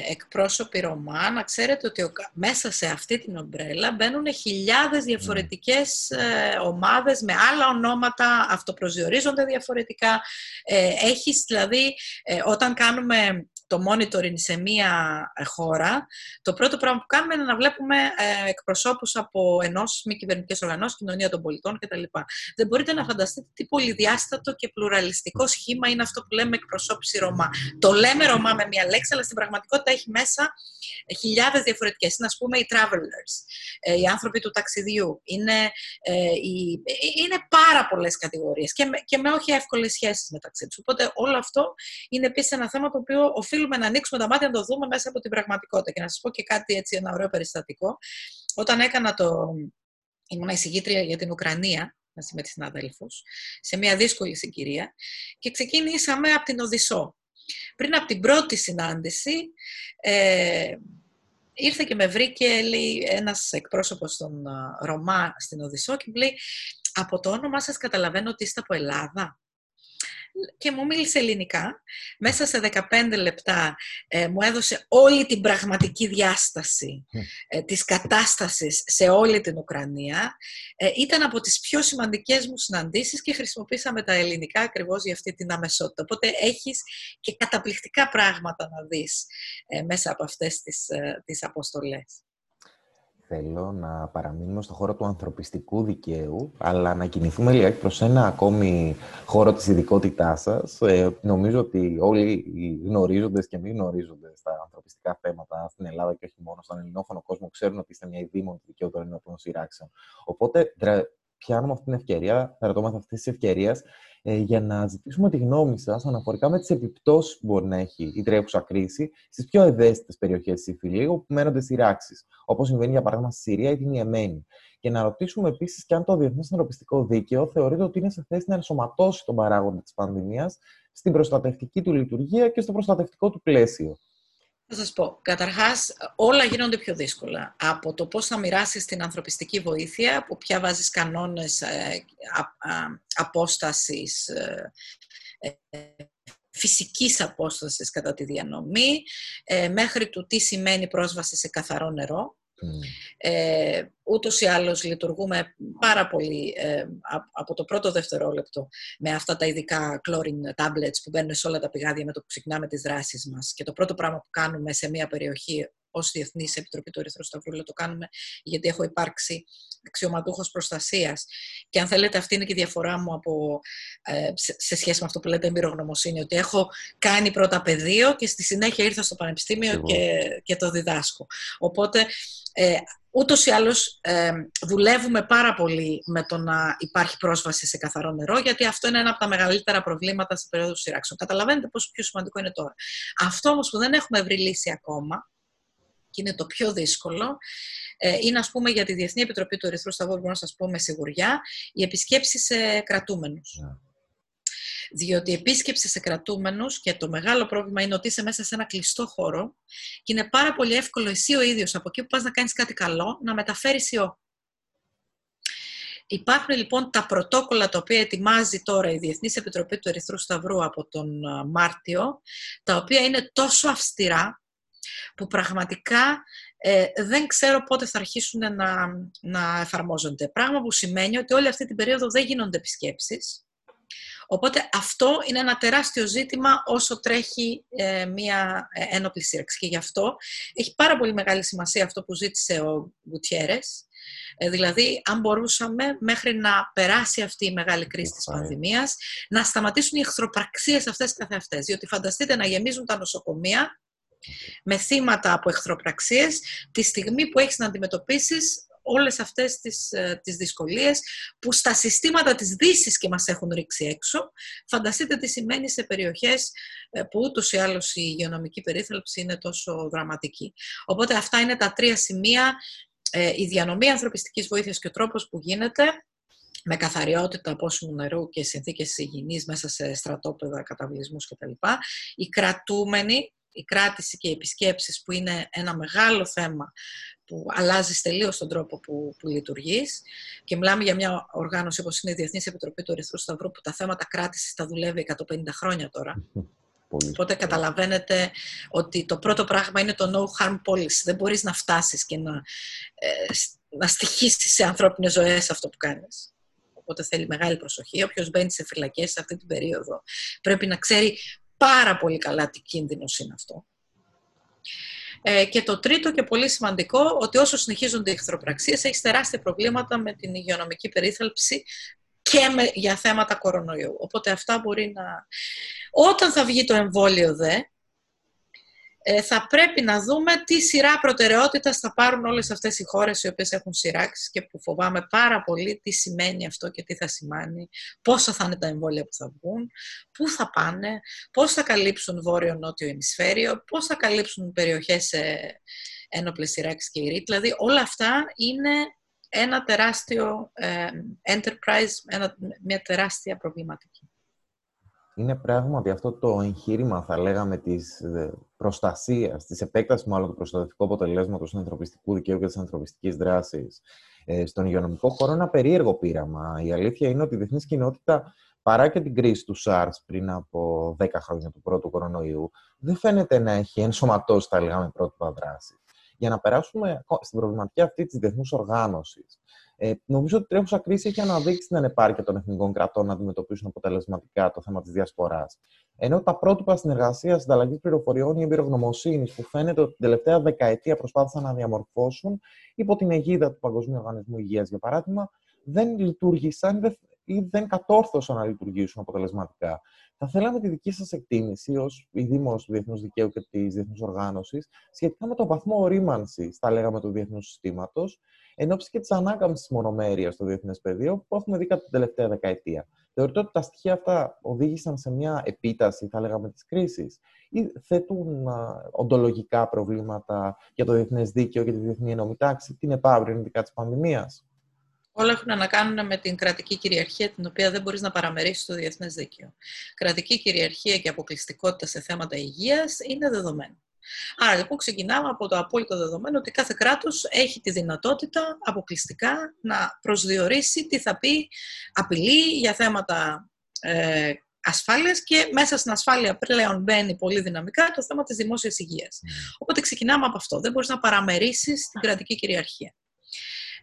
εκπρόσωποι Ρωμά, να ξέρετε ότι μέσα σε αυτή την ομπρέλα μπαίνουν χιλιάδες διαφορετικές ε, ομάδες με άλλα ονόματα, αυτοπροσδιορίζονται διαφορετικά. Ε, έχεις δηλαδή, ε, όταν κάνουμε το monitoring σε μία ε, χώρα, το πρώτο πράγμα που κάνουμε είναι να βλέπουμε ε, εκπροσώπους από ενός μη κυβερνητικέ οργανώσει, κοινωνία των πολιτών κτλ. Δεν μπορείτε να φανταστείτε τι πολυδιάστατο και πλουραλιστικό σχήμα είναι αυτό που λέμε εκπροσώπηση Ρωμά. Το λέμε Ρωμά με μία λέξη, αλλά στην πραγματικότητα έχει μέσα χιλιάδες διαφορετικές. Είναι, ας πούμε, οι travelers, ε, οι άνθρωποι του ταξιδιού. Είναι, ε, οι, είναι πάρα πολλές κατηγορίες και, και με όχι εύκολες σχέσεις μεταξύ τους. Οπότε όλο αυτό είναι επίσης ένα θέμα το οποίο οφείλουμε οφείλουμε να ανοίξουμε τα μάτια να το δούμε μέσα από την πραγματικότητα. Και να σας πω και κάτι έτσι, ένα ωραίο περιστατικό. Όταν έκανα το. ήμουν εισηγήτρια για την Ουκρανία, μαζί με τη συναδέλφους, σε μια δύσκολη συγκυρία και ξεκίνησαμε από την Οδυσσό. Πριν από την πρώτη συνάντηση, ε, ήρθε και με βρήκε λέει, ένας εκπρόσωπος των Ρωμά στην Οδυσσό και μου λέει «Από το όνομά σας καταλαβαίνω ότι είστε από Ελλάδα» και μου μίλησε ελληνικά. Μέσα σε 15 λεπτά ε, μου έδωσε όλη την πραγματική διάσταση ε, της κατάστασης σε όλη την Ουκρανία. Ε, ήταν από τις πιο σημαντικές μου συναντήσεις και χρησιμοποίησαμε τα ελληνικά ακριβώς για αυτή την αμεσότητα. Οπότε έχεις και καταπληκτικά πράγματα να δεις ε, μέσα από αυτές τις, τις αποστολές θέλω να παραμείνουμε στο χώρο του ανθρωπιστικού δικαίου, αλλά να κινηθούμε λίγα προς ένα ακόμη χώρο της ειδικότητάς σας. Ε, νομίζω ότι όλοι οι γνωρίζοντες και μη γνωρίζοντες στα ανθρωπιστικά θέματα στην Ελλάδα και όχι μόνο στον ελληνόφωνο κόσμο ξέρουν ότι είστε μια ειδήμων του δικαίου των ενόπλων σειράξεων. Οπότε, πιάνουμε αυτή την ευκαιρία, θα ρωτώ αυτής της ευκαιρίας, ε, για να ζητήσουμε τη γνώμη σας αναφορικά με τις επιπτώσεις που μπορεί να έχει η τρέχουσα κρίση στις πιο ευαίσθητες περιοχές της Ιφιλίου που μένονται σειράξει, όπως συμβαίνει για παράδειγμα στη Συρία ή την Ιεμένη. Και να ρωτήσουμε επίσης και αν το Διεθνές Ανθρωπιστικό Δίκαιο θεωρείται ότι είναι σε θέση να ενσωματώσει τον παράγοντα της πανδημίας στην προστατευτική του λειτουργία και στο προστατευτικό του πλαίσιο. Θα σας πω, καταρχάς όλα γίνονται πιο δύσκολα. Από το πώς θα μοιράσεις την ανθρωπιστική βοήθεια, που πια βάζεις κανόνες ε, απόστασης, ε, ε, φυσικής απόστασης κατά τη διανομή, ε, μέχρι του τι σημαίνει πρόσβαση σε καθαρό νερό. Mm. Ε, ούτως ή άλλως λειτουργούμε πάρα πολύ ε, από το πρώτο δευτερόλεπτο με αυτά τα ειδικά chlorine tablets που μπαίνουν σε όλα τα πηγάδια με το που ξεκινάμε τις δράσεις μας. Και το πρώτο πράγμα που κάνουμε σε μια περιοχή ως Διεθνής Επιτροπή του Ερυθρού Σταυρού, το κάνουμε γιατί έχω υπάρξει αξιωματούχος προστασίας. Και αν θέλετε αυτή είναι και η διαφορά μου από, ε, σε σχέση με αυτό που λέτε εμπειρογνωμοσύνη, ότι έχω κάνει πρώτα πεδίο και στη συνέχεια ήρθα στο Πανεπιστήμιο και, και το διδάσκω. Οπότε ε, Ούτως ή άλλως ε, δουλεύουμε πάρα πολύ με το να υπάρχει πρόσβαση σε καθαρό νερό, γιατί αυτό είναι ένα από τα μεγαλύτερα προβλήματα στην περίοδο σειράξεων. Καταλαβαίνετε πόσο πιο σημαντικό είναι τώρα. Αυτό όμως που δεν έχουμε βρει λύση ακόμα, και είναι το πιο δύσκολο, ε, είναι ας πούμε για τη Διεθνή Επιτροπή του Ερυθρού Σταυρού, μπορώ να σας πω με σιγουριά, η επισκέψη σε κρατούμενους. Ναι. Διότι η επίσκεψη σε κρατούμενους και το μεγάλο πρόβλημα είναι ότι είσαι μέσα σε ένα κλειστό χώρο και είναι πάρα πολύ εύκολο εσύ ο ίδιος από εκεί που πας να κάνεις κάτι καλό να μεταφέρεις ιό. Υπάρχουν λοιπόν τα πρωτόκολλα τα οποία ετοιμάζει τώρα η Διεθνής Επιτροπή του Ερυθρού Σταυρού από τον Μάρτιο, τα οποία είναι τόσο αυστηρά που πραγματικά ε, δεν ξέρω πότε θα αρχίσουν να, να εφαρμόζονται. Πράγμα που σημαίνει ότι όλη αυτή την περίοδο δεν γίνονται επισκέψεις Οπότε αυτό είναι ένα τεράστιο ζήτημα όσο τρέχει ε, μία ε, ένοπλη σύραξη. Και γι' αυτό έχει πάρα πολύ μεγάλη σημασία αυτό που ζήτησε ο Γκουτιέρες, ε, δηλαδή αν μπορούσαμε μέχρι να περάσει αυτή η μεγάλη κρίση της πανδημίας, να σταματήσουν οι εχθροπραξίες αυτές καθ' αυτές. Διότι φανταστείτε να γεμίζουν τα νοσοκομεία με θύματα από εχθροπραξίες τη στιγμή που έχεις να αντιμετωπίσεις όλες αυτές τις, ε, τις δυσκολίες που στα συστήματα της δύσης και μας έχουν ρίξει έξω. Φανταστείτε τι σημαίνει σε περιοχές ε, που ούτως ή άλλως η υγειονομική περίθαλψη είναι τόσο δραματική. Οπότε αυτά είναι τα τρία σημεία, ε, η διανομή ανθρωπιστικής βοήθειας και ο τρόπος που γίνεται, με καθαριότητα πόσιμου νερού και συνθήκες υγιεινής μέσα σε στρατόπεδα, καταβλισμούς κτλ. Οι κρατούμενοι, η κράτηση και οι επισκέψεις που είναι ένα μεγάλο θέμα που αλλάζει τελείως τον τρόπο που, που λειτουργείς. Και μιλάμε για μια οργάνωση όπως είναι η Διεθνής Επιτροπή του Ερυθρού Σταυρού, που τα θέματα κράτησης τα δουλεύει 150 χρόνια τώρα. Πολύ. Οπότε καταλαβαίνετε ότι το πρώτο πράγμα είναι το no harm policy. Δεν μπορείς να φτάσεις και να, ε, να στοιχήσεις σε ανθρώπινες ζωές αυτό που κάνεις. Οπότε θέλει μεγάλη προσοχή. Όποιος μπαίνει σε φυλακές σε αυτή την περίοδο πρέπει να ξέρει πάρα πολύ καλά τι κίνδυνος είναι αυτό. Ε, και το τρίτο και πολύ σημαντικό, ότι όσο συνεχίζονται οι εχθροπραξίες, έχεις τεράστια προβλήματα με την υγειονομική περίθαλψη και με, για θέματα κορονοϊού. Οπότε αυτά μπορεί να... Όταν θα βγει το εμβόλιο δε, ε, θα πρέπει να δούμε τι σειρά προτεραιότητας θα πάρουν όλες αυτές οι χώρες οι οποίες έχουν σειράξει και που φοβάμαι πάρα πολύ τι σημαίνει αυτό και τι θα σημαίνει, πόσα θα είναι τα εμβόλια που θα βγουν, πού θα πάνε, πώς θα καλύψουν βόρειο-νότιο ημισφαίριο, πώς θα καλύψουν περιοχές σε ένοπλες σειράξεις και ειρή. Δηλαδή όλα αυτά είναι ένα τεράστιο ε, enterprise, ένα, μια τεράστια προβληματική είναι πράγματι αυτό το εγχείρημα, θα λέγαμε, της ε, προστασίας, της επέκτασης μάλλον του προστατευτικού αποτελέσματος του ανθρωπιστικού δικαίου και της ανθρωπιστικής δράσης ε, στον υγειονομικό χώρο, ένα περίεργο πείραμα. Η αλήθεια είναι ότι η διεθνής κοινότητα, παρά και την κρίση του SARS πριν από 10 χρόνια του πρώτου κορονοϊού, δεν φαίνεται να έχει ενσωματώσει, θα λέγαμε, πρότυπα δράσης. Για να περάσουμε στην προβληματική αυτή της διεθνούς οργάνωσης, ε, νομίζω ότι η τρέχουσα κρίση έχει αναδείξει την ανεπάρκεια των εθνικών κρατών να αντιμετωπίσουν αποτελεσματικά το θέμα της διασποράς. Ενώ τα πρότυπα συνεργασίας, συνταλλαγή πληροφοριών ή εμπειρογνωμοσύνη που φαίνεται ότι την τελευταία δεκαετία προσπάθησαν να διαμορφώσουν υπό την αιγίδα του Παγκοσμίου Οργανισμού Υγείας, για παράδειγμα, δεν λειτουργήσαν ή δεν κατόρθωσαν να λειτουργήσουν αποτελεσματικά. Θα θέλαμε τη δική σας εκτίμηση ως Δήμος του Διεθνούς Δικαίου και της Διεθνούς Οργάνωσης σχετικά με τον βαθμό ορίμανσης, θα λέγαμε, του διεθνούς συστήματος εν ώψη και της ανάκαμψης τη μονομέρειας στο διεθνές πεδίο που έχουμε δει κατά την τελευταία δεκαετία. Θεωρείτε ότι τα στοιχεία αυτά οδήγησαν σε μια επίταση, θα λέγαμε, της κρίσης, ή θέτουν οντολογικά προβλήματα για το διεθνές δίκαιο και τη διεθνή ενόμη τάξη, την επαύριο ειδικά της πανδημίας; Όλα έχουν να κάνουν με την κρατική κυριαρχία, την οποία δεν μπορείς να παραμερίσει στο διεθνές δίκαιο. Κρατική κυριαρχία και αποκλειστικότητα σε θέματα υγείας είναι δεδομένο. Άρα λοιπόν ξεκινάμε από το απόλυτο δεδομένο ότι κάθε κράτος έχει τη δυνατότητα αποκλειστικά να προσδιορίσει τι θα πει απειλή για θέματα ε, ασφάλειας και μέσα στην ασφάλεια πλέον μπαίνει πολύ δυναμικά το θέμα της δημόσιας υγείας. Mm. Οπότε ξεκινάμε από αυτό. Δεν μπορείς να παραμερίσεις την κρατική κυριαρχία.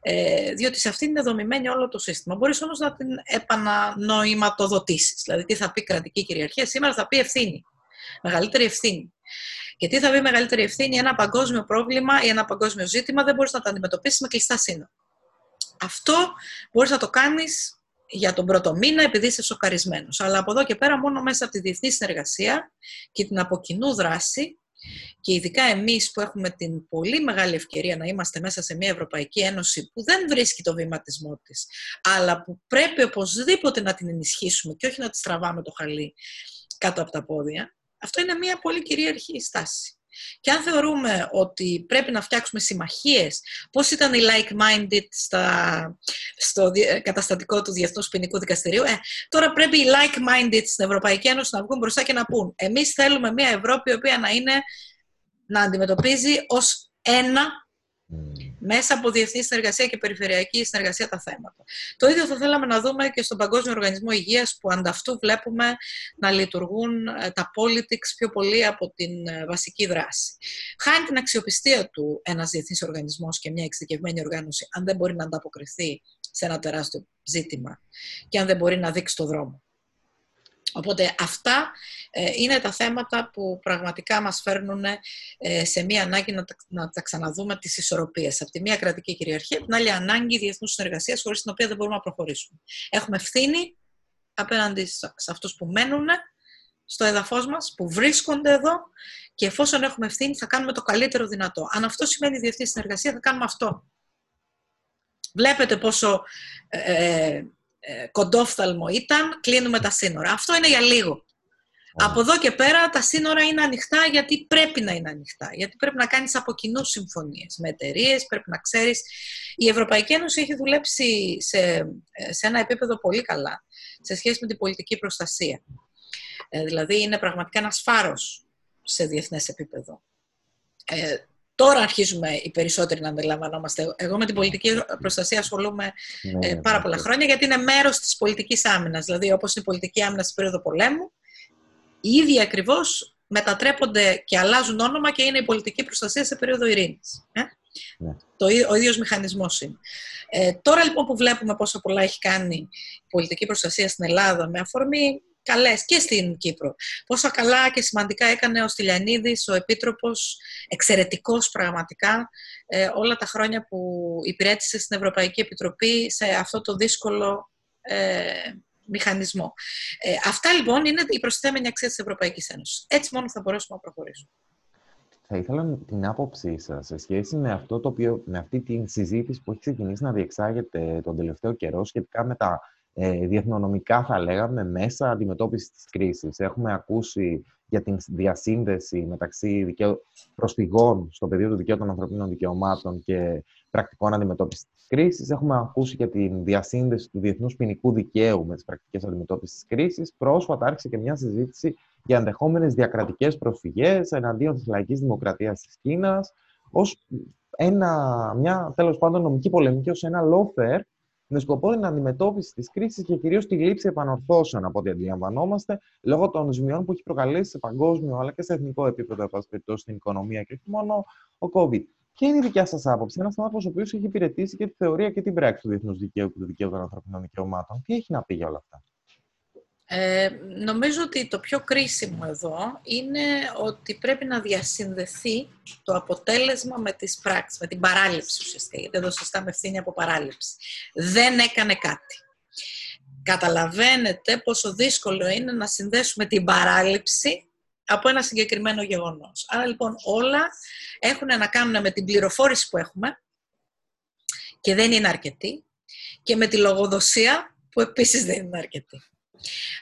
Ε, διότι σε αυτήν είναι δομημένη όλο το σύστημα. Μπορείς όμως να την επανανοηματοδοτήσεις. Δηλαδή, τι θα πει κρατική κυριαρχία, σήμερα θα πει ευθύνη. Μεγαλύτερη ευθύνη. Και τι θα πει μεγαλύτερη ευθύνη, ένα παγκόσμιο πρόβλημα ή ένα παγκόσμιο ζήτημα δεν μπορείς να το αντιμετωπίσεις με κλειστά σύνορα. Αυτό μπορείς να το κάνεις για τον πρώτο μήνα επειδή είσαι σοκαρισμένος. Αλλά από εδώ και πέρα μόνο μέσα από τη διεθνή συνεργασία και την αποκοινού δράση και ειδικά εμείς που έχουμε την πολύ μεγάλη ευκαιρία να είμαστε μέσα σε μια Ευρωπαϊκή Ένωση που δεν βρίσκει το βηματισμό της, αλλά που πρέπει οπωσδήποτε να την ενισχύσουμε και όχι να της τραβάμε το χαλί κάτω από τα πόδια, αυτό είναι μια πολύ κυρίαρχη στάση. Και αν θεωρούμε ότι πρέπει να φτιάξουμε συμμαχίες, πώς ήταν οι like-minded στα, στο καταστατικό του Διεθνούς Ποινικού Δικαστηρίου, ε, τώρα πρέπει οι like-minded στην Ευρωπαϊκή Ένωση να βγουν μπροστά και να πούν εμείς θέλουμε μια Ευρώπη η οποία να, είναι, να αντιμετωπίζει ως ένα μέσα από διεθνή συνεργασία και περιφερειακή συνεργασία τα θέματα. Το ίδιο θα θέλαμε να δούμε και στον Παγκόσμιο Οργανισμό Υγείας που ανταυτού βλέπουμε να λειτουργούν ε, τα politics πιο πολύ από την ε, βασική δράση. Χάνει την αξιοπιστία του ένας διεθνής οργανισμός και μια εξειδικευμένη οργάνωση αν δεν μπορεί να ανταποκριθεί σε ένα τεράστιο ζήτημα και αν δεν μπορεί να δείξει το δρόμο. Οπότε αυτά ε, είναι τα θέματα που πραγματικά μας φέρνουν ε, σε μία ανάγκη να, να τα ξαναδούμε τις ισορροπίες. Από τη μία κρατική κυριαρχία, από την άλλη ανάγκη διεθνούς συνεργασίας, χωρίς την οποία δεν μπορούμε να προχωρήσουμε. Έχουμε ευθύνη απέναντι σε αυτούς που μένουν στο έδαφος μας, που βρίσκονται εδώ και εφόσον έχουμε ευθύνη θα κάνουμε το καλύτερο δυνατό. Αν αυτό σημαίνει διεθνή συνεργασία θα κάνουμε αυτό. Βλέπετε πόσο ε, ε, κοντόφθαλμο ήταν, κλείνουμε τα σύνορα. Αυτό είναι για λίγο. Από εδώ και πέρα τα σύνορα είναι ανοιχτά γιατί πρέπει να είναι ανοιχτά. Γιατί πρέπει να κάνεις από κοινού συμφωνίες με εταιρείες, πρέπει να ξέρεις. Η Ευρωπαϊκή Ένωση έχει δουλέψει σε, ε, σε ένα επίπεδο πολύ καλά σε σχέση με την πολιτική προστασία. Ε, δηλαδή είναι πραγματικά ένας φάρος σε διεθνές επίπεδο. Ε, Τώρα αρχίζουμε οι περισσότεροι να αντιλαμβανόμαστε. Εγώ με την πολιτική προστασία ασχολούμαι ναι, ε, πάρα πολλά χρόνια γιατί είναι μέρος της πολιτικής άμυνας. Δηλαδή, όπως η πολιτική άμυνα στην περίοδο πολέμου, οι ίδιοι ακριβώς μετατρέπονται και αλλάζουν όνομα και είναι η πολιτική προστασία σε περίοδο ειρήνης. Ε; Ναι. Το, ο ίδιος μηχανισμός είναι. Ε, τώρα λοιπόν που βλέπουμε πόσο πολλά έχει κάνει η πολιτική προστασία στην Ελλάδα με αφορμή καλές και στην Κύπρο. Πόσα καλά και σημαντικά έκανε ο Στυλιανίδης, ο Επίτροπος, εξαιρετικός πραγματικά, ε, όλα τα χρόνια που υπηρέτησε στην Ευρωπαϊκή Επιτροπή σε αυτό το δύσκολο ε, μηχανισμό. Ε, αυτά λοιπόν είναι η προσθέμενη αξία της Ευρωπαϊκής Ένωσης. Έτσι μόνο θα μπορέσουμε να προχωρήσουμε. Θα ήθελα την άποψή σας σε σχέση με, αυτό το οποίο, με αυτή τη συζήτηση που έχει ξεκινήσει να διεξάγεται τον τελευταίο καιρό σχετικά με τα ε, διεθνονομικά θα λέγαμε μέσα αντιμετώπισης της κρίσης. Έχουμε ακούσει για την διασύνδεση μεταξύ δικαίου... προσφυγών στο πεδίο του δικαίου των ανθρωπίνων δικαιωμάτων και πρακτικών αντιμετώπισης της κρίσης. Έχουμε ακούσει για την διασύνδεση του διεθνούς ποινικού δικαίου με τις πρακτικές αντιμετώπισης της κρίσης. Πρόσφατα άρχισε και μια συζήτηση για ενδεχόμενες διακρατικές προσφυγές εναντίον της λαϊκής δημοκρατίας της Κίνας ως ένα, μια τέλος πάντων νομική πολεμική ως ένα lawfare με σκοπό την αντιμετώπιση τη κρίση και κυρίως τη λήψη επανορθώσεων, από ό,τι αντιλαμβανόμαστε, λόγω των ζημιών που έχει προκαλέσει σε παγκόσμιο αλλά και σε εθνικό επίπεδο, εν πάση περιπτώσει, στην οικονομία και όχι μόνο ο COVID. Ποια είναι η δικιά σας άποψη, ένας άνθρωπος ο οποίος έχει υπηρετήσει και τη θεωρία και την πράξη του διεθνούς δικαίου και του δικαίου των ανθρωπινών δικαιωμάτων. Τι έχει να πει για όλα αυτά; Ε, νομίζω ότι το πιο κρίσιμο εδώ είναι ότι πρέπει να διασυνδεθεί το αποτέλεσμα με τις πράξεις, με την παράληψη ουσιαστικά, γιατί εδώ συστάμε ευθύνη από παράληψη. Δεν έκανε κάτι. Καταλαβαίνετε πόσο δύσκολο είναι να συνδέσουμε την παράληψη από ένα συγκεκριμένο γεγονός. Άρα λοιπόν όλα έχουν να κάνουν με την πληροφόρηση που έχουμε και δεν είναι αρκετή και με τη λογοδοσία που επίσης δεν είναι αρκετή.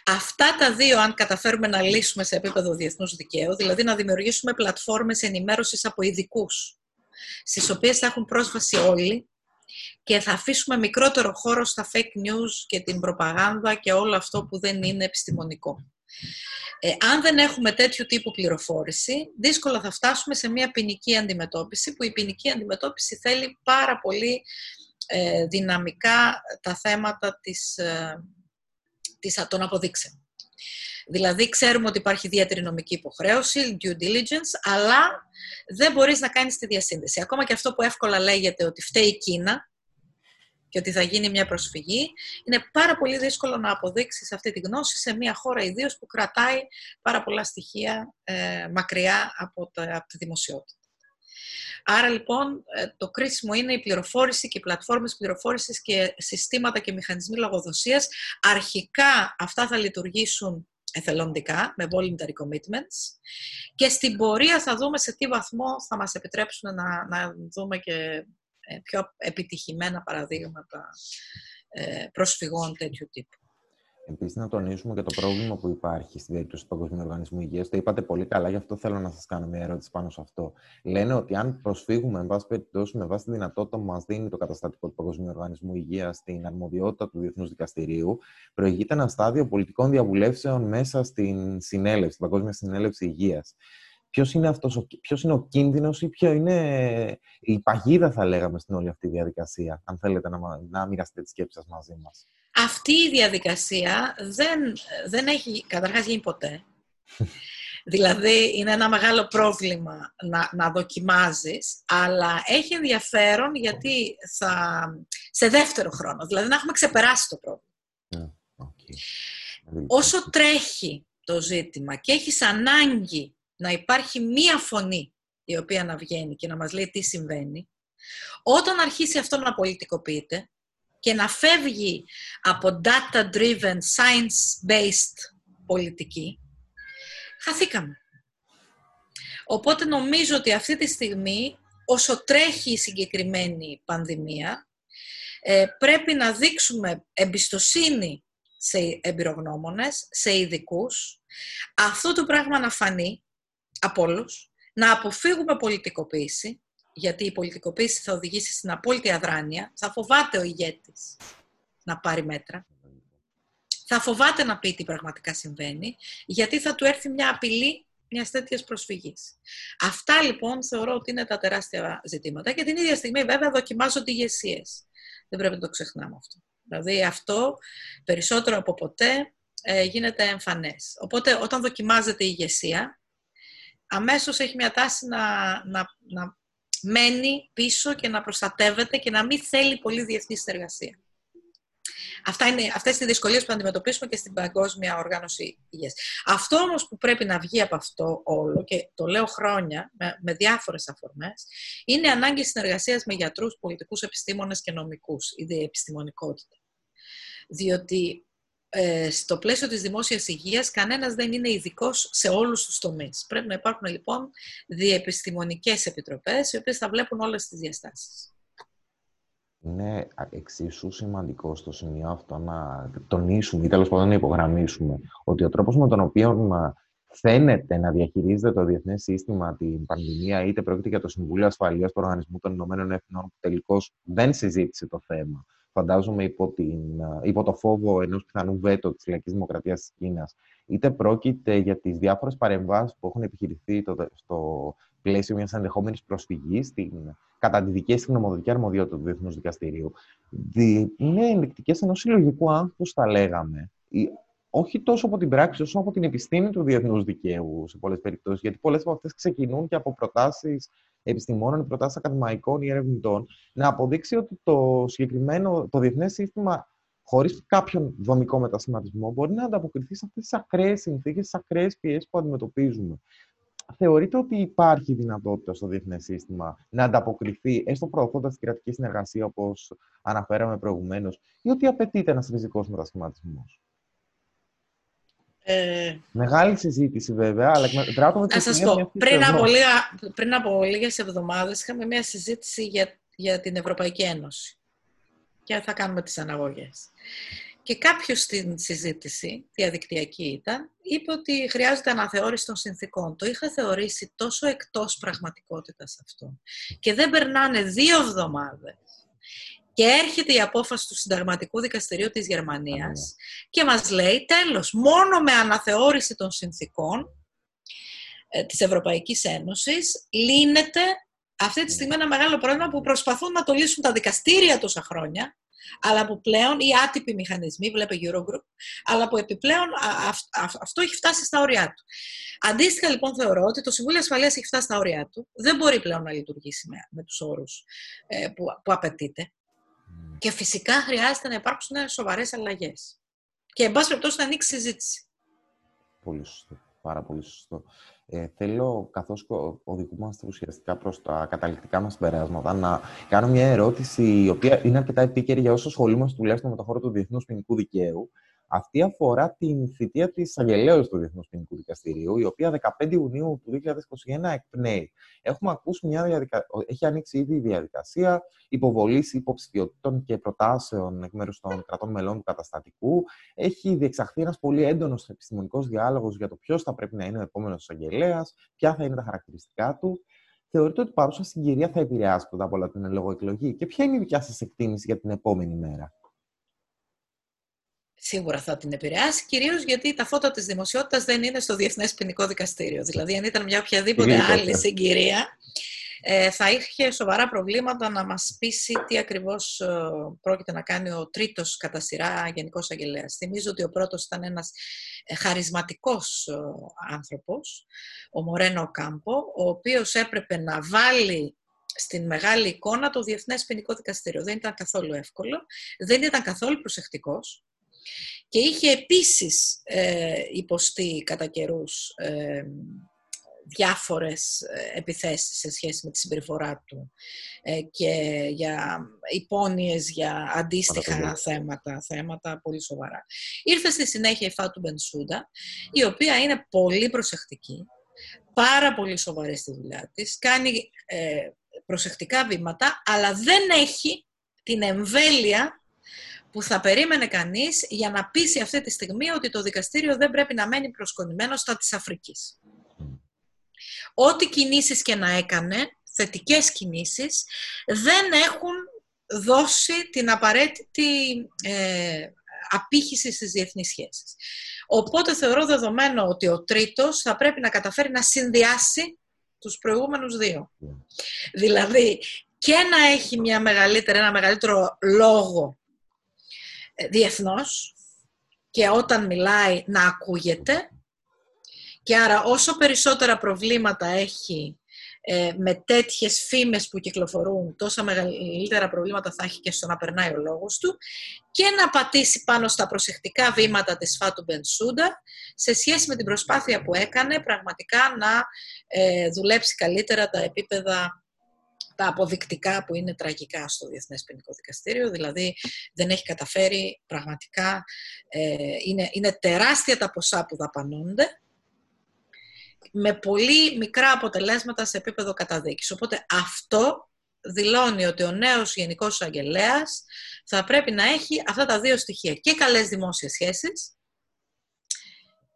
Αυτά τα δύο, αν καταφέρουμε να λύσουμε σε επίπεδο διεθνούς δικαίου, δηλαδή να δημιουργήσουμε πλατφόρμες ενημέρωσης από ειδικούς, στις οποίες θα έχουν πρόσβαση όλοι και θα αφήσουμε μικρότερο χώρο στα fake news και την προπαγάνδα και όλο αυτό που δεν είναι επιστημονικό. Ε, αν δεν έχουμε τέτοιου τύπου πληροφόρηση, δύσκολα θα φτάσουμε σε μια ποινική αντιμετώπιση, που η ποινική αντιμετώπιση θέλει πάρα πολύ ε, δυναμικά τα θέματα της, ε, των αποδείξεων. Δηλαδή, ξέρουμε ότι υπάρχει ιδιαίτερη νομική υποχρέωση, due diligence, αλλά δεν μπορείς να κάνεις τη διασύνδεση. Ακόμα και αυτό που εύκολα λέγεται ότι φταίει η Κίνα, και ότι θα γίνει μια προσφυγή, είναι πάρα πολύ δύσκολο να αποδείξεις αυτή τη γνώση σε μια χώρα ιδίως που κρατάει πάρα πολλά στοιχεία ε, μακριά από, τα, από τη δημοσιότητα. Άρα λοιπόν ε, το κρίσιμο είναι η πληροφόρηση και οι πλατφόρμες πληροφόρησης και συστήματα και μηχανισμοί λογοδοσίας. Αρχικά αυτά θα λειτουργήσουν εθελοντικά, με voluntary commitments και στην πορεία θα δούμε σε τι βαθμό θα μας επιτρέψουν να, να δούμε και ε, πιο επιτυχημένα παραδείγματα ε, προσφυγών τέτοιου τύπου. Επίσης, να τονίσουμε και το πρόβλημα που υπάρχει στην περίπτωση του Παγκοσμίου Οργανισμού Υγείας. Το είπατε πολύ καλά, γι' αυτό θέλω να σας κάνω μια ερώτηση πάνω σε αυτό. Λένε ότι αν προσφύγουμε, εν πάση περιπτώσει, με βάση τη δυνατότητα που μας δίνει το καταστατικό του Παγκοσμίου Οργανισμού Υγείας στην αρμοδιότητα του Διεθνούς Δικαστηρίου, προηγείται ένα στάδιο πολιτικών διαβουλεύσεων μέσα στην συνέλευση, στην Παγκόσμια Συνέλευση Υγείας. Ποιος είναι, αυτός, ποιος είναι ο κίνδυνος ή ποιο είναι η παγίδα, θα λέγαμε, στην όλη αυτή τη διαδικασία, αν θέλετε να, να μοιραστείτε τις σκέψεις σας μαζί μας; Αυτή η διαδικασία δεν, δεν έχει καταρχάς γίνει ποτέ. δηλαδή είναι ένα μεγάλο πρόβλημα να, να δοκιμάζεις, αλλά έχει ενδιαφέρον γιατί θα, σε δεύτερο χρόνο, δηλαδή να έχουμε ξεπεράσει το πρόβλημα. Okay. Όσο τρέχει το ζήτημα και έχεις ανάγκη να υπάρχει μία φωνή η οποία να βγαίνει και να μας λέει τι συμβαίνει, όταν αρχίσει αυτό να πολιτικοποιείται, και να φεύγει από data-driven, science-based πολιτική, χαθήκαμε. Οπότε νομίζω ότι αυτή τη στιγμή, όσο τρέχει η συγκεκριμένη πανδημία, ε, πρέπει να δείξουμε εμπιστοσύνη σε εμπειρογνώμονες, σε ειδικούς, αυτό το πράγμα να φανεί από όλους, να αποφύγουμε πολιτικοποίηση, γιατί η πολιτικοποίηση θα οδηγήσει στην απόλυτη αδράνεια, θα φοβάται ο ηγέτης να πάρει μέτρα. Θα φοβάται να πει τι πραγματικά συμβαίνει, γιατί θα του έρθει μια απειλή μιας τέτοιας προσφυγής. Αυτά λοιπόν θεωρώ ότι είναι τα τεράστια ζητήματα και την ίδια στιγμή βέβαια δοκιμάζονται ηγεσίες. Δεν πρέπει να το ξεχνάμε αυτό. Δηλαδή αυτό περισσότερο από ποτέ ε, γίνεται εμφανές. Οπότε όταν δοκιμάζεται η ηγεσία, αμέσως έχει μια τάση να, να, να μένει πίσω και να προστατεύεται και να μην θέλει πολύ διεθνή συνεργασία. Αυτά είναι, αυτές είναι οι δυσκολίες που αντιμετωπίσουμε και στην Παγκόσμια Οργάνωση Υγείας. Αυτό όμως που πρέπει να βγει από αυτό όλο, και το λέω χρόνια με, με διάφορες αφορμές, είναι ανάγκη συνεργασίας με γιατρούς, πολιτικούς επιστήμονες και νομικούς, η επιστημονικότητα. Διότι ε, στο πλαίσιο της δημόσιας υγείας κανένας δεν είναι ειδικός σε όλους τους τομείς. Πρέπει να υπάρχουν λοιπόν διεπιστημονικές επιτροπές οι οποίες θα βλέπουν όλες τις διαστάσεις. Είναι εξίσου σημαντικό στο σημείο αυτό να τονίσουμε ή τέλος πάντων να υπογραμμίσουμε ότι ο τρόπος με τον οποίο φαίνεται να διαχειρίζεται το διεθνές σύστημα την πανδημία, είτε πρόκειται για το Συμβούλιο Ασφαλείας του Οργανισμού των Ηνωμένων Εθνών, που τελικώς δεν συζήτησε το θέμα, φαντάζομαι υπό, την, υπό το φόβο ενός πιθανού βέτο της Λαϊκής Δημοκρατίας της Κίνας, είτε πρόκειται για τις διάφορες παρεμβάσεις που έχουν επιχειρηθεί το, στο πλαίσιο μιας ενδεχόμενης προσφυγής στην, κατά τη δική στην νομοθετική αρμοδιότητα του Διεθνούς Δικαστηρίου, είναι ενδεικτικές ενός συλλογικού άγχους, θα λέγαμε. Όχι τόσο από την πράξη, όσο από την επιστήμη του διεθνούς δικαίου σε πολλές περιπτώσεις. Γιατί πολλές από αυτές ξεκινούν και από προτάσεις επιστημόνων, προτάσεις ακαδημαϊκών ή ερευνητών, να αποδείξει ότι το συγκεκριμένο, το διεθνές σύστημα, χωρίς κάποιον δομικό μετασχηματισμό, μπορεί να ανταποκριθεί σε αυτές τις ακραίες συνθήκες, τις ακραίες πιέσεις που αντιμετωπίζουμε. Θεωρείτε ότι υπάρχει δυνατότητα στο διεθνές σύστημα να ανταποκριθεί, έστω προωθώντας την κρατική συνεργασία, όπως αναφέραμε προηγουμένως, ή ότι απαιτείται ένας ριζικός μετασχηματισμός; Ε, Μεγάλη συζήτηση βέβαια, αλλά πρέπει να σας πω, πριν από, λίγα, πριν από λίγες εβδομάδες είχαμε μια συζήτηση για, για την Ευρωπαϊκή Ένωση και θα κάνουμε τις αναγωγές. Και κάποιος στην συζήτηση, διαδικτυακή ήταν, είπε ότι χρειάζεται αναθεώρηση των συνθήκων. Το είχα θεωρήσει τόσο εκτός πραγματικότητας αυτό. Και δεν περνάνε δύο εβδομάδες και έρχεται η απόφαση του Συνταγματικού Δικαστηρίου της Γερμανίας και μας λέει τέλος, μόνο με αναθεώρηση των συνθήκων ε, της Ευρωπαϊκής Ένωσης λύνεται αυτή τη στιγμή ένα μεγάλο πρόβλημα που προσπαθούν να το λύσουν τα δικαστήρια τόσα χρόνια αλλά που πλέον οι άτυποι μηχανισμοί, βλέπε Eurogroup, αλλά που επιπλέον αυτό έχει φτάσει στα όρια του. Αντίστοιχα, λοιπόν, θεωρώ ότι το Συμβούλιο Ασφαλείας έχει φτάσει στα όρια του. Δεν μπορεί πλέον να λειτουργήσει με, με τους όρους ε, που, που απαιτείται. Και φυσικά χρειάζεται να υπάρξουν σοβαρές αλλαγές. Και, εν πάση περιπτώσει, να ανοίξει συζήτηση. Πολύ σωστό. Πάρα πολύ σωστό. Ε, θέλω, καθώς οδηγούμαστε ουσιαστικά προς τα καταληκτικά μας συμπεράσματα, να κάνω μια ερώτηση η οποία είναι αρκετά επίκαιρη για όσους ασχολούμαστε τουλάχιστον με το χώρο του διεθνούς ποινικού δικαίου. Αυτή αφορά την θητεία της Αγγελέως του Διεθνούς Ποινικού Δικαστηρίου, η οποία 15 Ιουνίου του 2021 εκπνέει. Έχουμε ακούσει μια διαδικα... Έχει ανοίξει ήδη η διαδικασία υποβολής υποψηφιότητων και προτάσεων εκ μέρους των κρατών μελών του καταστατικού. Έχει διεξαχθεί ένας πολύ έντονος επιστημονικός διάλογος για το ποιος θα πρέπει να είναι ο επόμενος εισαγγελέα, ποια θα είναι τα χαρακτηριστικά του. Θεωρείτε ότι η παρούσα συγκυρία θα επηρεάσει πρώτα απ' όλα την ελόγω εκλογή και ποια είναι η δικιά σας εκτίμηση για την επόμενη μέρα; Σίγουρα θα την επηρεάσει, κυρίως γιατί τα φώτα της δημοσιότητας δεν είναι στο Διεθνές Ποινικό Δικαστήριο. Δηλαδή, αν ήταν μια οποιαδήποτε άλλη συγκυρία, ε, θα είχε σοβαρά προβλήματα να μας πείσει τι ακριβώς ε, πρόκειται να κάνει ο τρίτος κατά σειρά Γενικός Αγγελέας. Θυμίζω ότι ο πρώτος ήταν ένας ε, χαρισματικός άνθρωπος, ο Μορένο Κάμπο, ο οποίος έπρεπε να βάλει στην μεγάλη εικόνα το Διεθνές Ποινικό Δικαστήριο. Δεν ήταν καθόλου εύκολο, δεν ήταν καθόλου προσεκτικός και είχε επίσης ε, υποστεί κατά καιρούς ε, διάφορες ε, επιθέσεις σε σχέση με τη συμπεριφορά του ε, και για υπόνοιες για αντίστοιχα θέματα, θέματα πολύ σοβαρά. Ήρθε στη συνέχεια η Φάτου Μπενσούντα, η οποία είναι πολύ προσεκτική, πάρα πολύ σοβαρή στη δουλειά της, κάνει προσεκτικά βήματα, αλλά δεν έχει την εμβέλεια που θα περίμενε κανείς για να πείσει αυτή τη στιγμή ότι το δικαστήριο δεν πρέπει να μένει προσκονημένο στα της Αφρικής. Ό,τι κινήσεις και να έκανε, θετικές κινήσεις, δεν έχουν δώσει την απαραίτητη ε, απήχηση στις διεθνείς σχέσεις. Οπότε θεωρώ δεδομένο ότι ο τρίτος θα πρέπει να καταφέρει να συνδυάσει τους προηγούμενους δύο. Δηλαδή και να έχει μια μεγαλύτερη, ένα μεγαλύτερο λόγο διεθνώς και όταν μιλάει να ακούγεται. Και άρα όσο περισσότερα προβλήματα έχει ε, με τέτοιες φήμες που κυκλοφορούν, τόσα μεγαλύτερα προβλήματα θα έχει και στο να περνάει ο λόγος του και να πατήσει πάνω στα προσεκτικά βήματα της Φάτου Μπενσούντα σε σχέση με την προσπάθεια που έκανε πραγματικά να ε, δουλέψει καλύτερα τα επίπεδα τα αποδεικτικά που είναι τραγικά στο Διεθνές Ποινικό Δικαστήριο, δηλαδή δεν έχει καταφέρει πραγματικά, ε, είναι, είναι τεράστια τα ποσά που δαπανούνται, με πολύ μικρά αποτελέσματα σε επίπεδο καταδίκης. Οπότε αυτό δηλώνει ότι ο νέος Γενικός Αγγελέας θα πρέπει να έχει αυτά τα δύο στοιχεία. Και καλές δημόσιες σχέσεις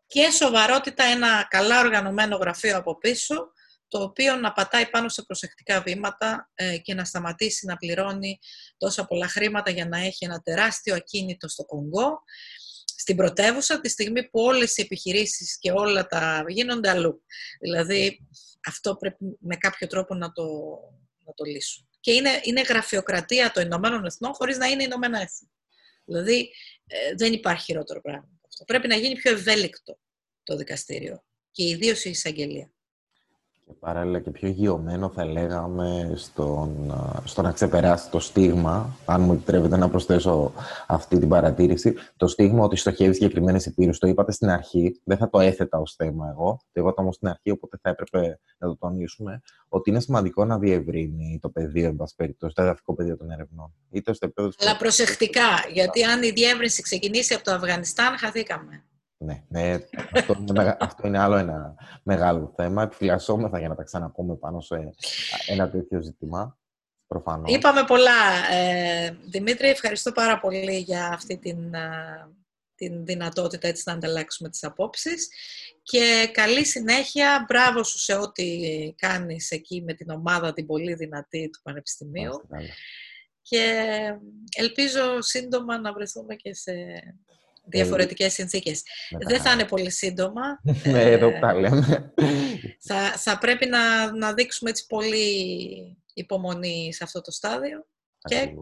και σοβαρότητα, ένα καλά οργανωμένο γραφείο από πίσω, το οποίο να πατάει πάνω σε προσεκτικά βήματα ε, και να σταματήσει να πληρώνει τόσα πολλά χρήματα για να έχει ένα τεράστιο ακίνητο στο Κονγκό, στην πρωτεύουσα, τη στιγμή που όλες οι επιχειρήσεις και όλα τα γίνονται αλλού. Δηλαδή, αυτό πρέπει με κάποιο τρόπο να το, να το λύσουν. Και είναι, είναι γραφειοκρατία των Ηνωμένων Εθνών χωρίς να είναι Ηνωμένα Έθνη. Δηλαδή, ε, δεν υπάρχει χειρότερο πράγμα. Αυτό. Πρέπει να γίνει πιο ευέλικτο το δικαστήριο και ιδίως η εισαγγελία και παράλληλα και πιο γιωμένο θα λέγαμε στον, στο να ξεπεράσει το στίγμα, αν μου επιτρέπετε να προσθέσω αυτή την παρατήρηση, το στίγμα ότι στοχεύει συγκεκριμένες υπήρου. Το είπατε στην αρχή, δεν θα το έθετα ως θέμα εγώ, το είπατε όμως στην αρχή, οπότε θα έπρεπε να το τονίσουμε, ότι είναι σημαντικό να διευρύνει το πεδίο, εν πάση περιπτώσει, το εδαφικό πεδίο των ερευνών. Είτε στο επίπεδο Αλλά προσεκτικά, γιατί αν η διεύρυνση ξεκινήσει από το Αφγανιστάν, χαθήκαμε. Ναι, ναι αυτό, είναι, αυτό είναι άλλο ένα μεγάλο θέμα. Επιφυλασσόμεθα για να τα ξαναπούμε πάνω σε ένα τέτοιο ζήτημα. Προφανώς. Είπαμε πολλά. Ε, Δημήτρη, ευχαριστώ πάρα πολύ για αυτή την, την δυνατότητα έτσι να ανταλλάξουμε τις απόψεις και καλή συνέχεια. Μπράβο σου σε ό,τι κάνεις εκεί με την ομάδα την πολύ δυνατή του Πανεπιστημίου. Και ελπίζω σύντομα να βρεθούμε και σε διαφορετικές ε, συνθήκες. Δεν θα είναι πολύ σύντομα. Ναι, εδώ τα λέμε. Θα, θα πρέπει να, να δείξουμε έτσι πολύ υπομονή σε αυτό το στάδιο και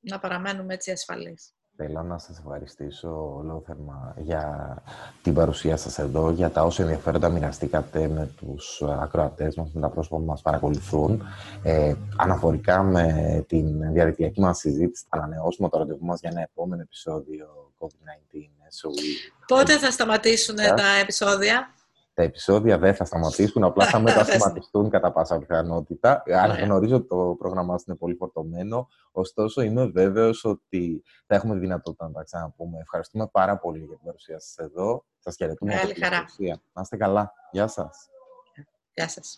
να παραμένουμε έτσι ασφαλείς. Θέλω να σας ευχαριστήσω ολόθερμα για την παρουσία σας εδώ, για τα όσα ενδιαφέροντα μοιραστήκατε με τους ακροατές μας, με τα πρόσωπα που μας παρακολουθούν. Ε, αναφορικά με την διαδικτυακή μας συζήτηση, θα ανανεώσουμε το ραντεβού μας για ένα επόμενο επεισόδιο COVID-19 SOE. Πότε θα σταματήσουν τα επεισόδια; Τα επεισόδια δεν θα σταματήσουν, απλά θα μετασχηματιστούν κατά πάσα πιθανότητα. γνωρίζω ότι το πρόγραμμά μας είναι πολύ φορτωμένο, ωστόσο είμαι βέβαιος ότι θα έχουμε δυνατότητα να τα ξαναπούμε. Ευχαριστούμε πάρα πολύ για την παρουσία σας εδώ. Σας χαιρετούμε. Καλή χαρά. Να είστε καλά. Γεια σας. Γεια σας.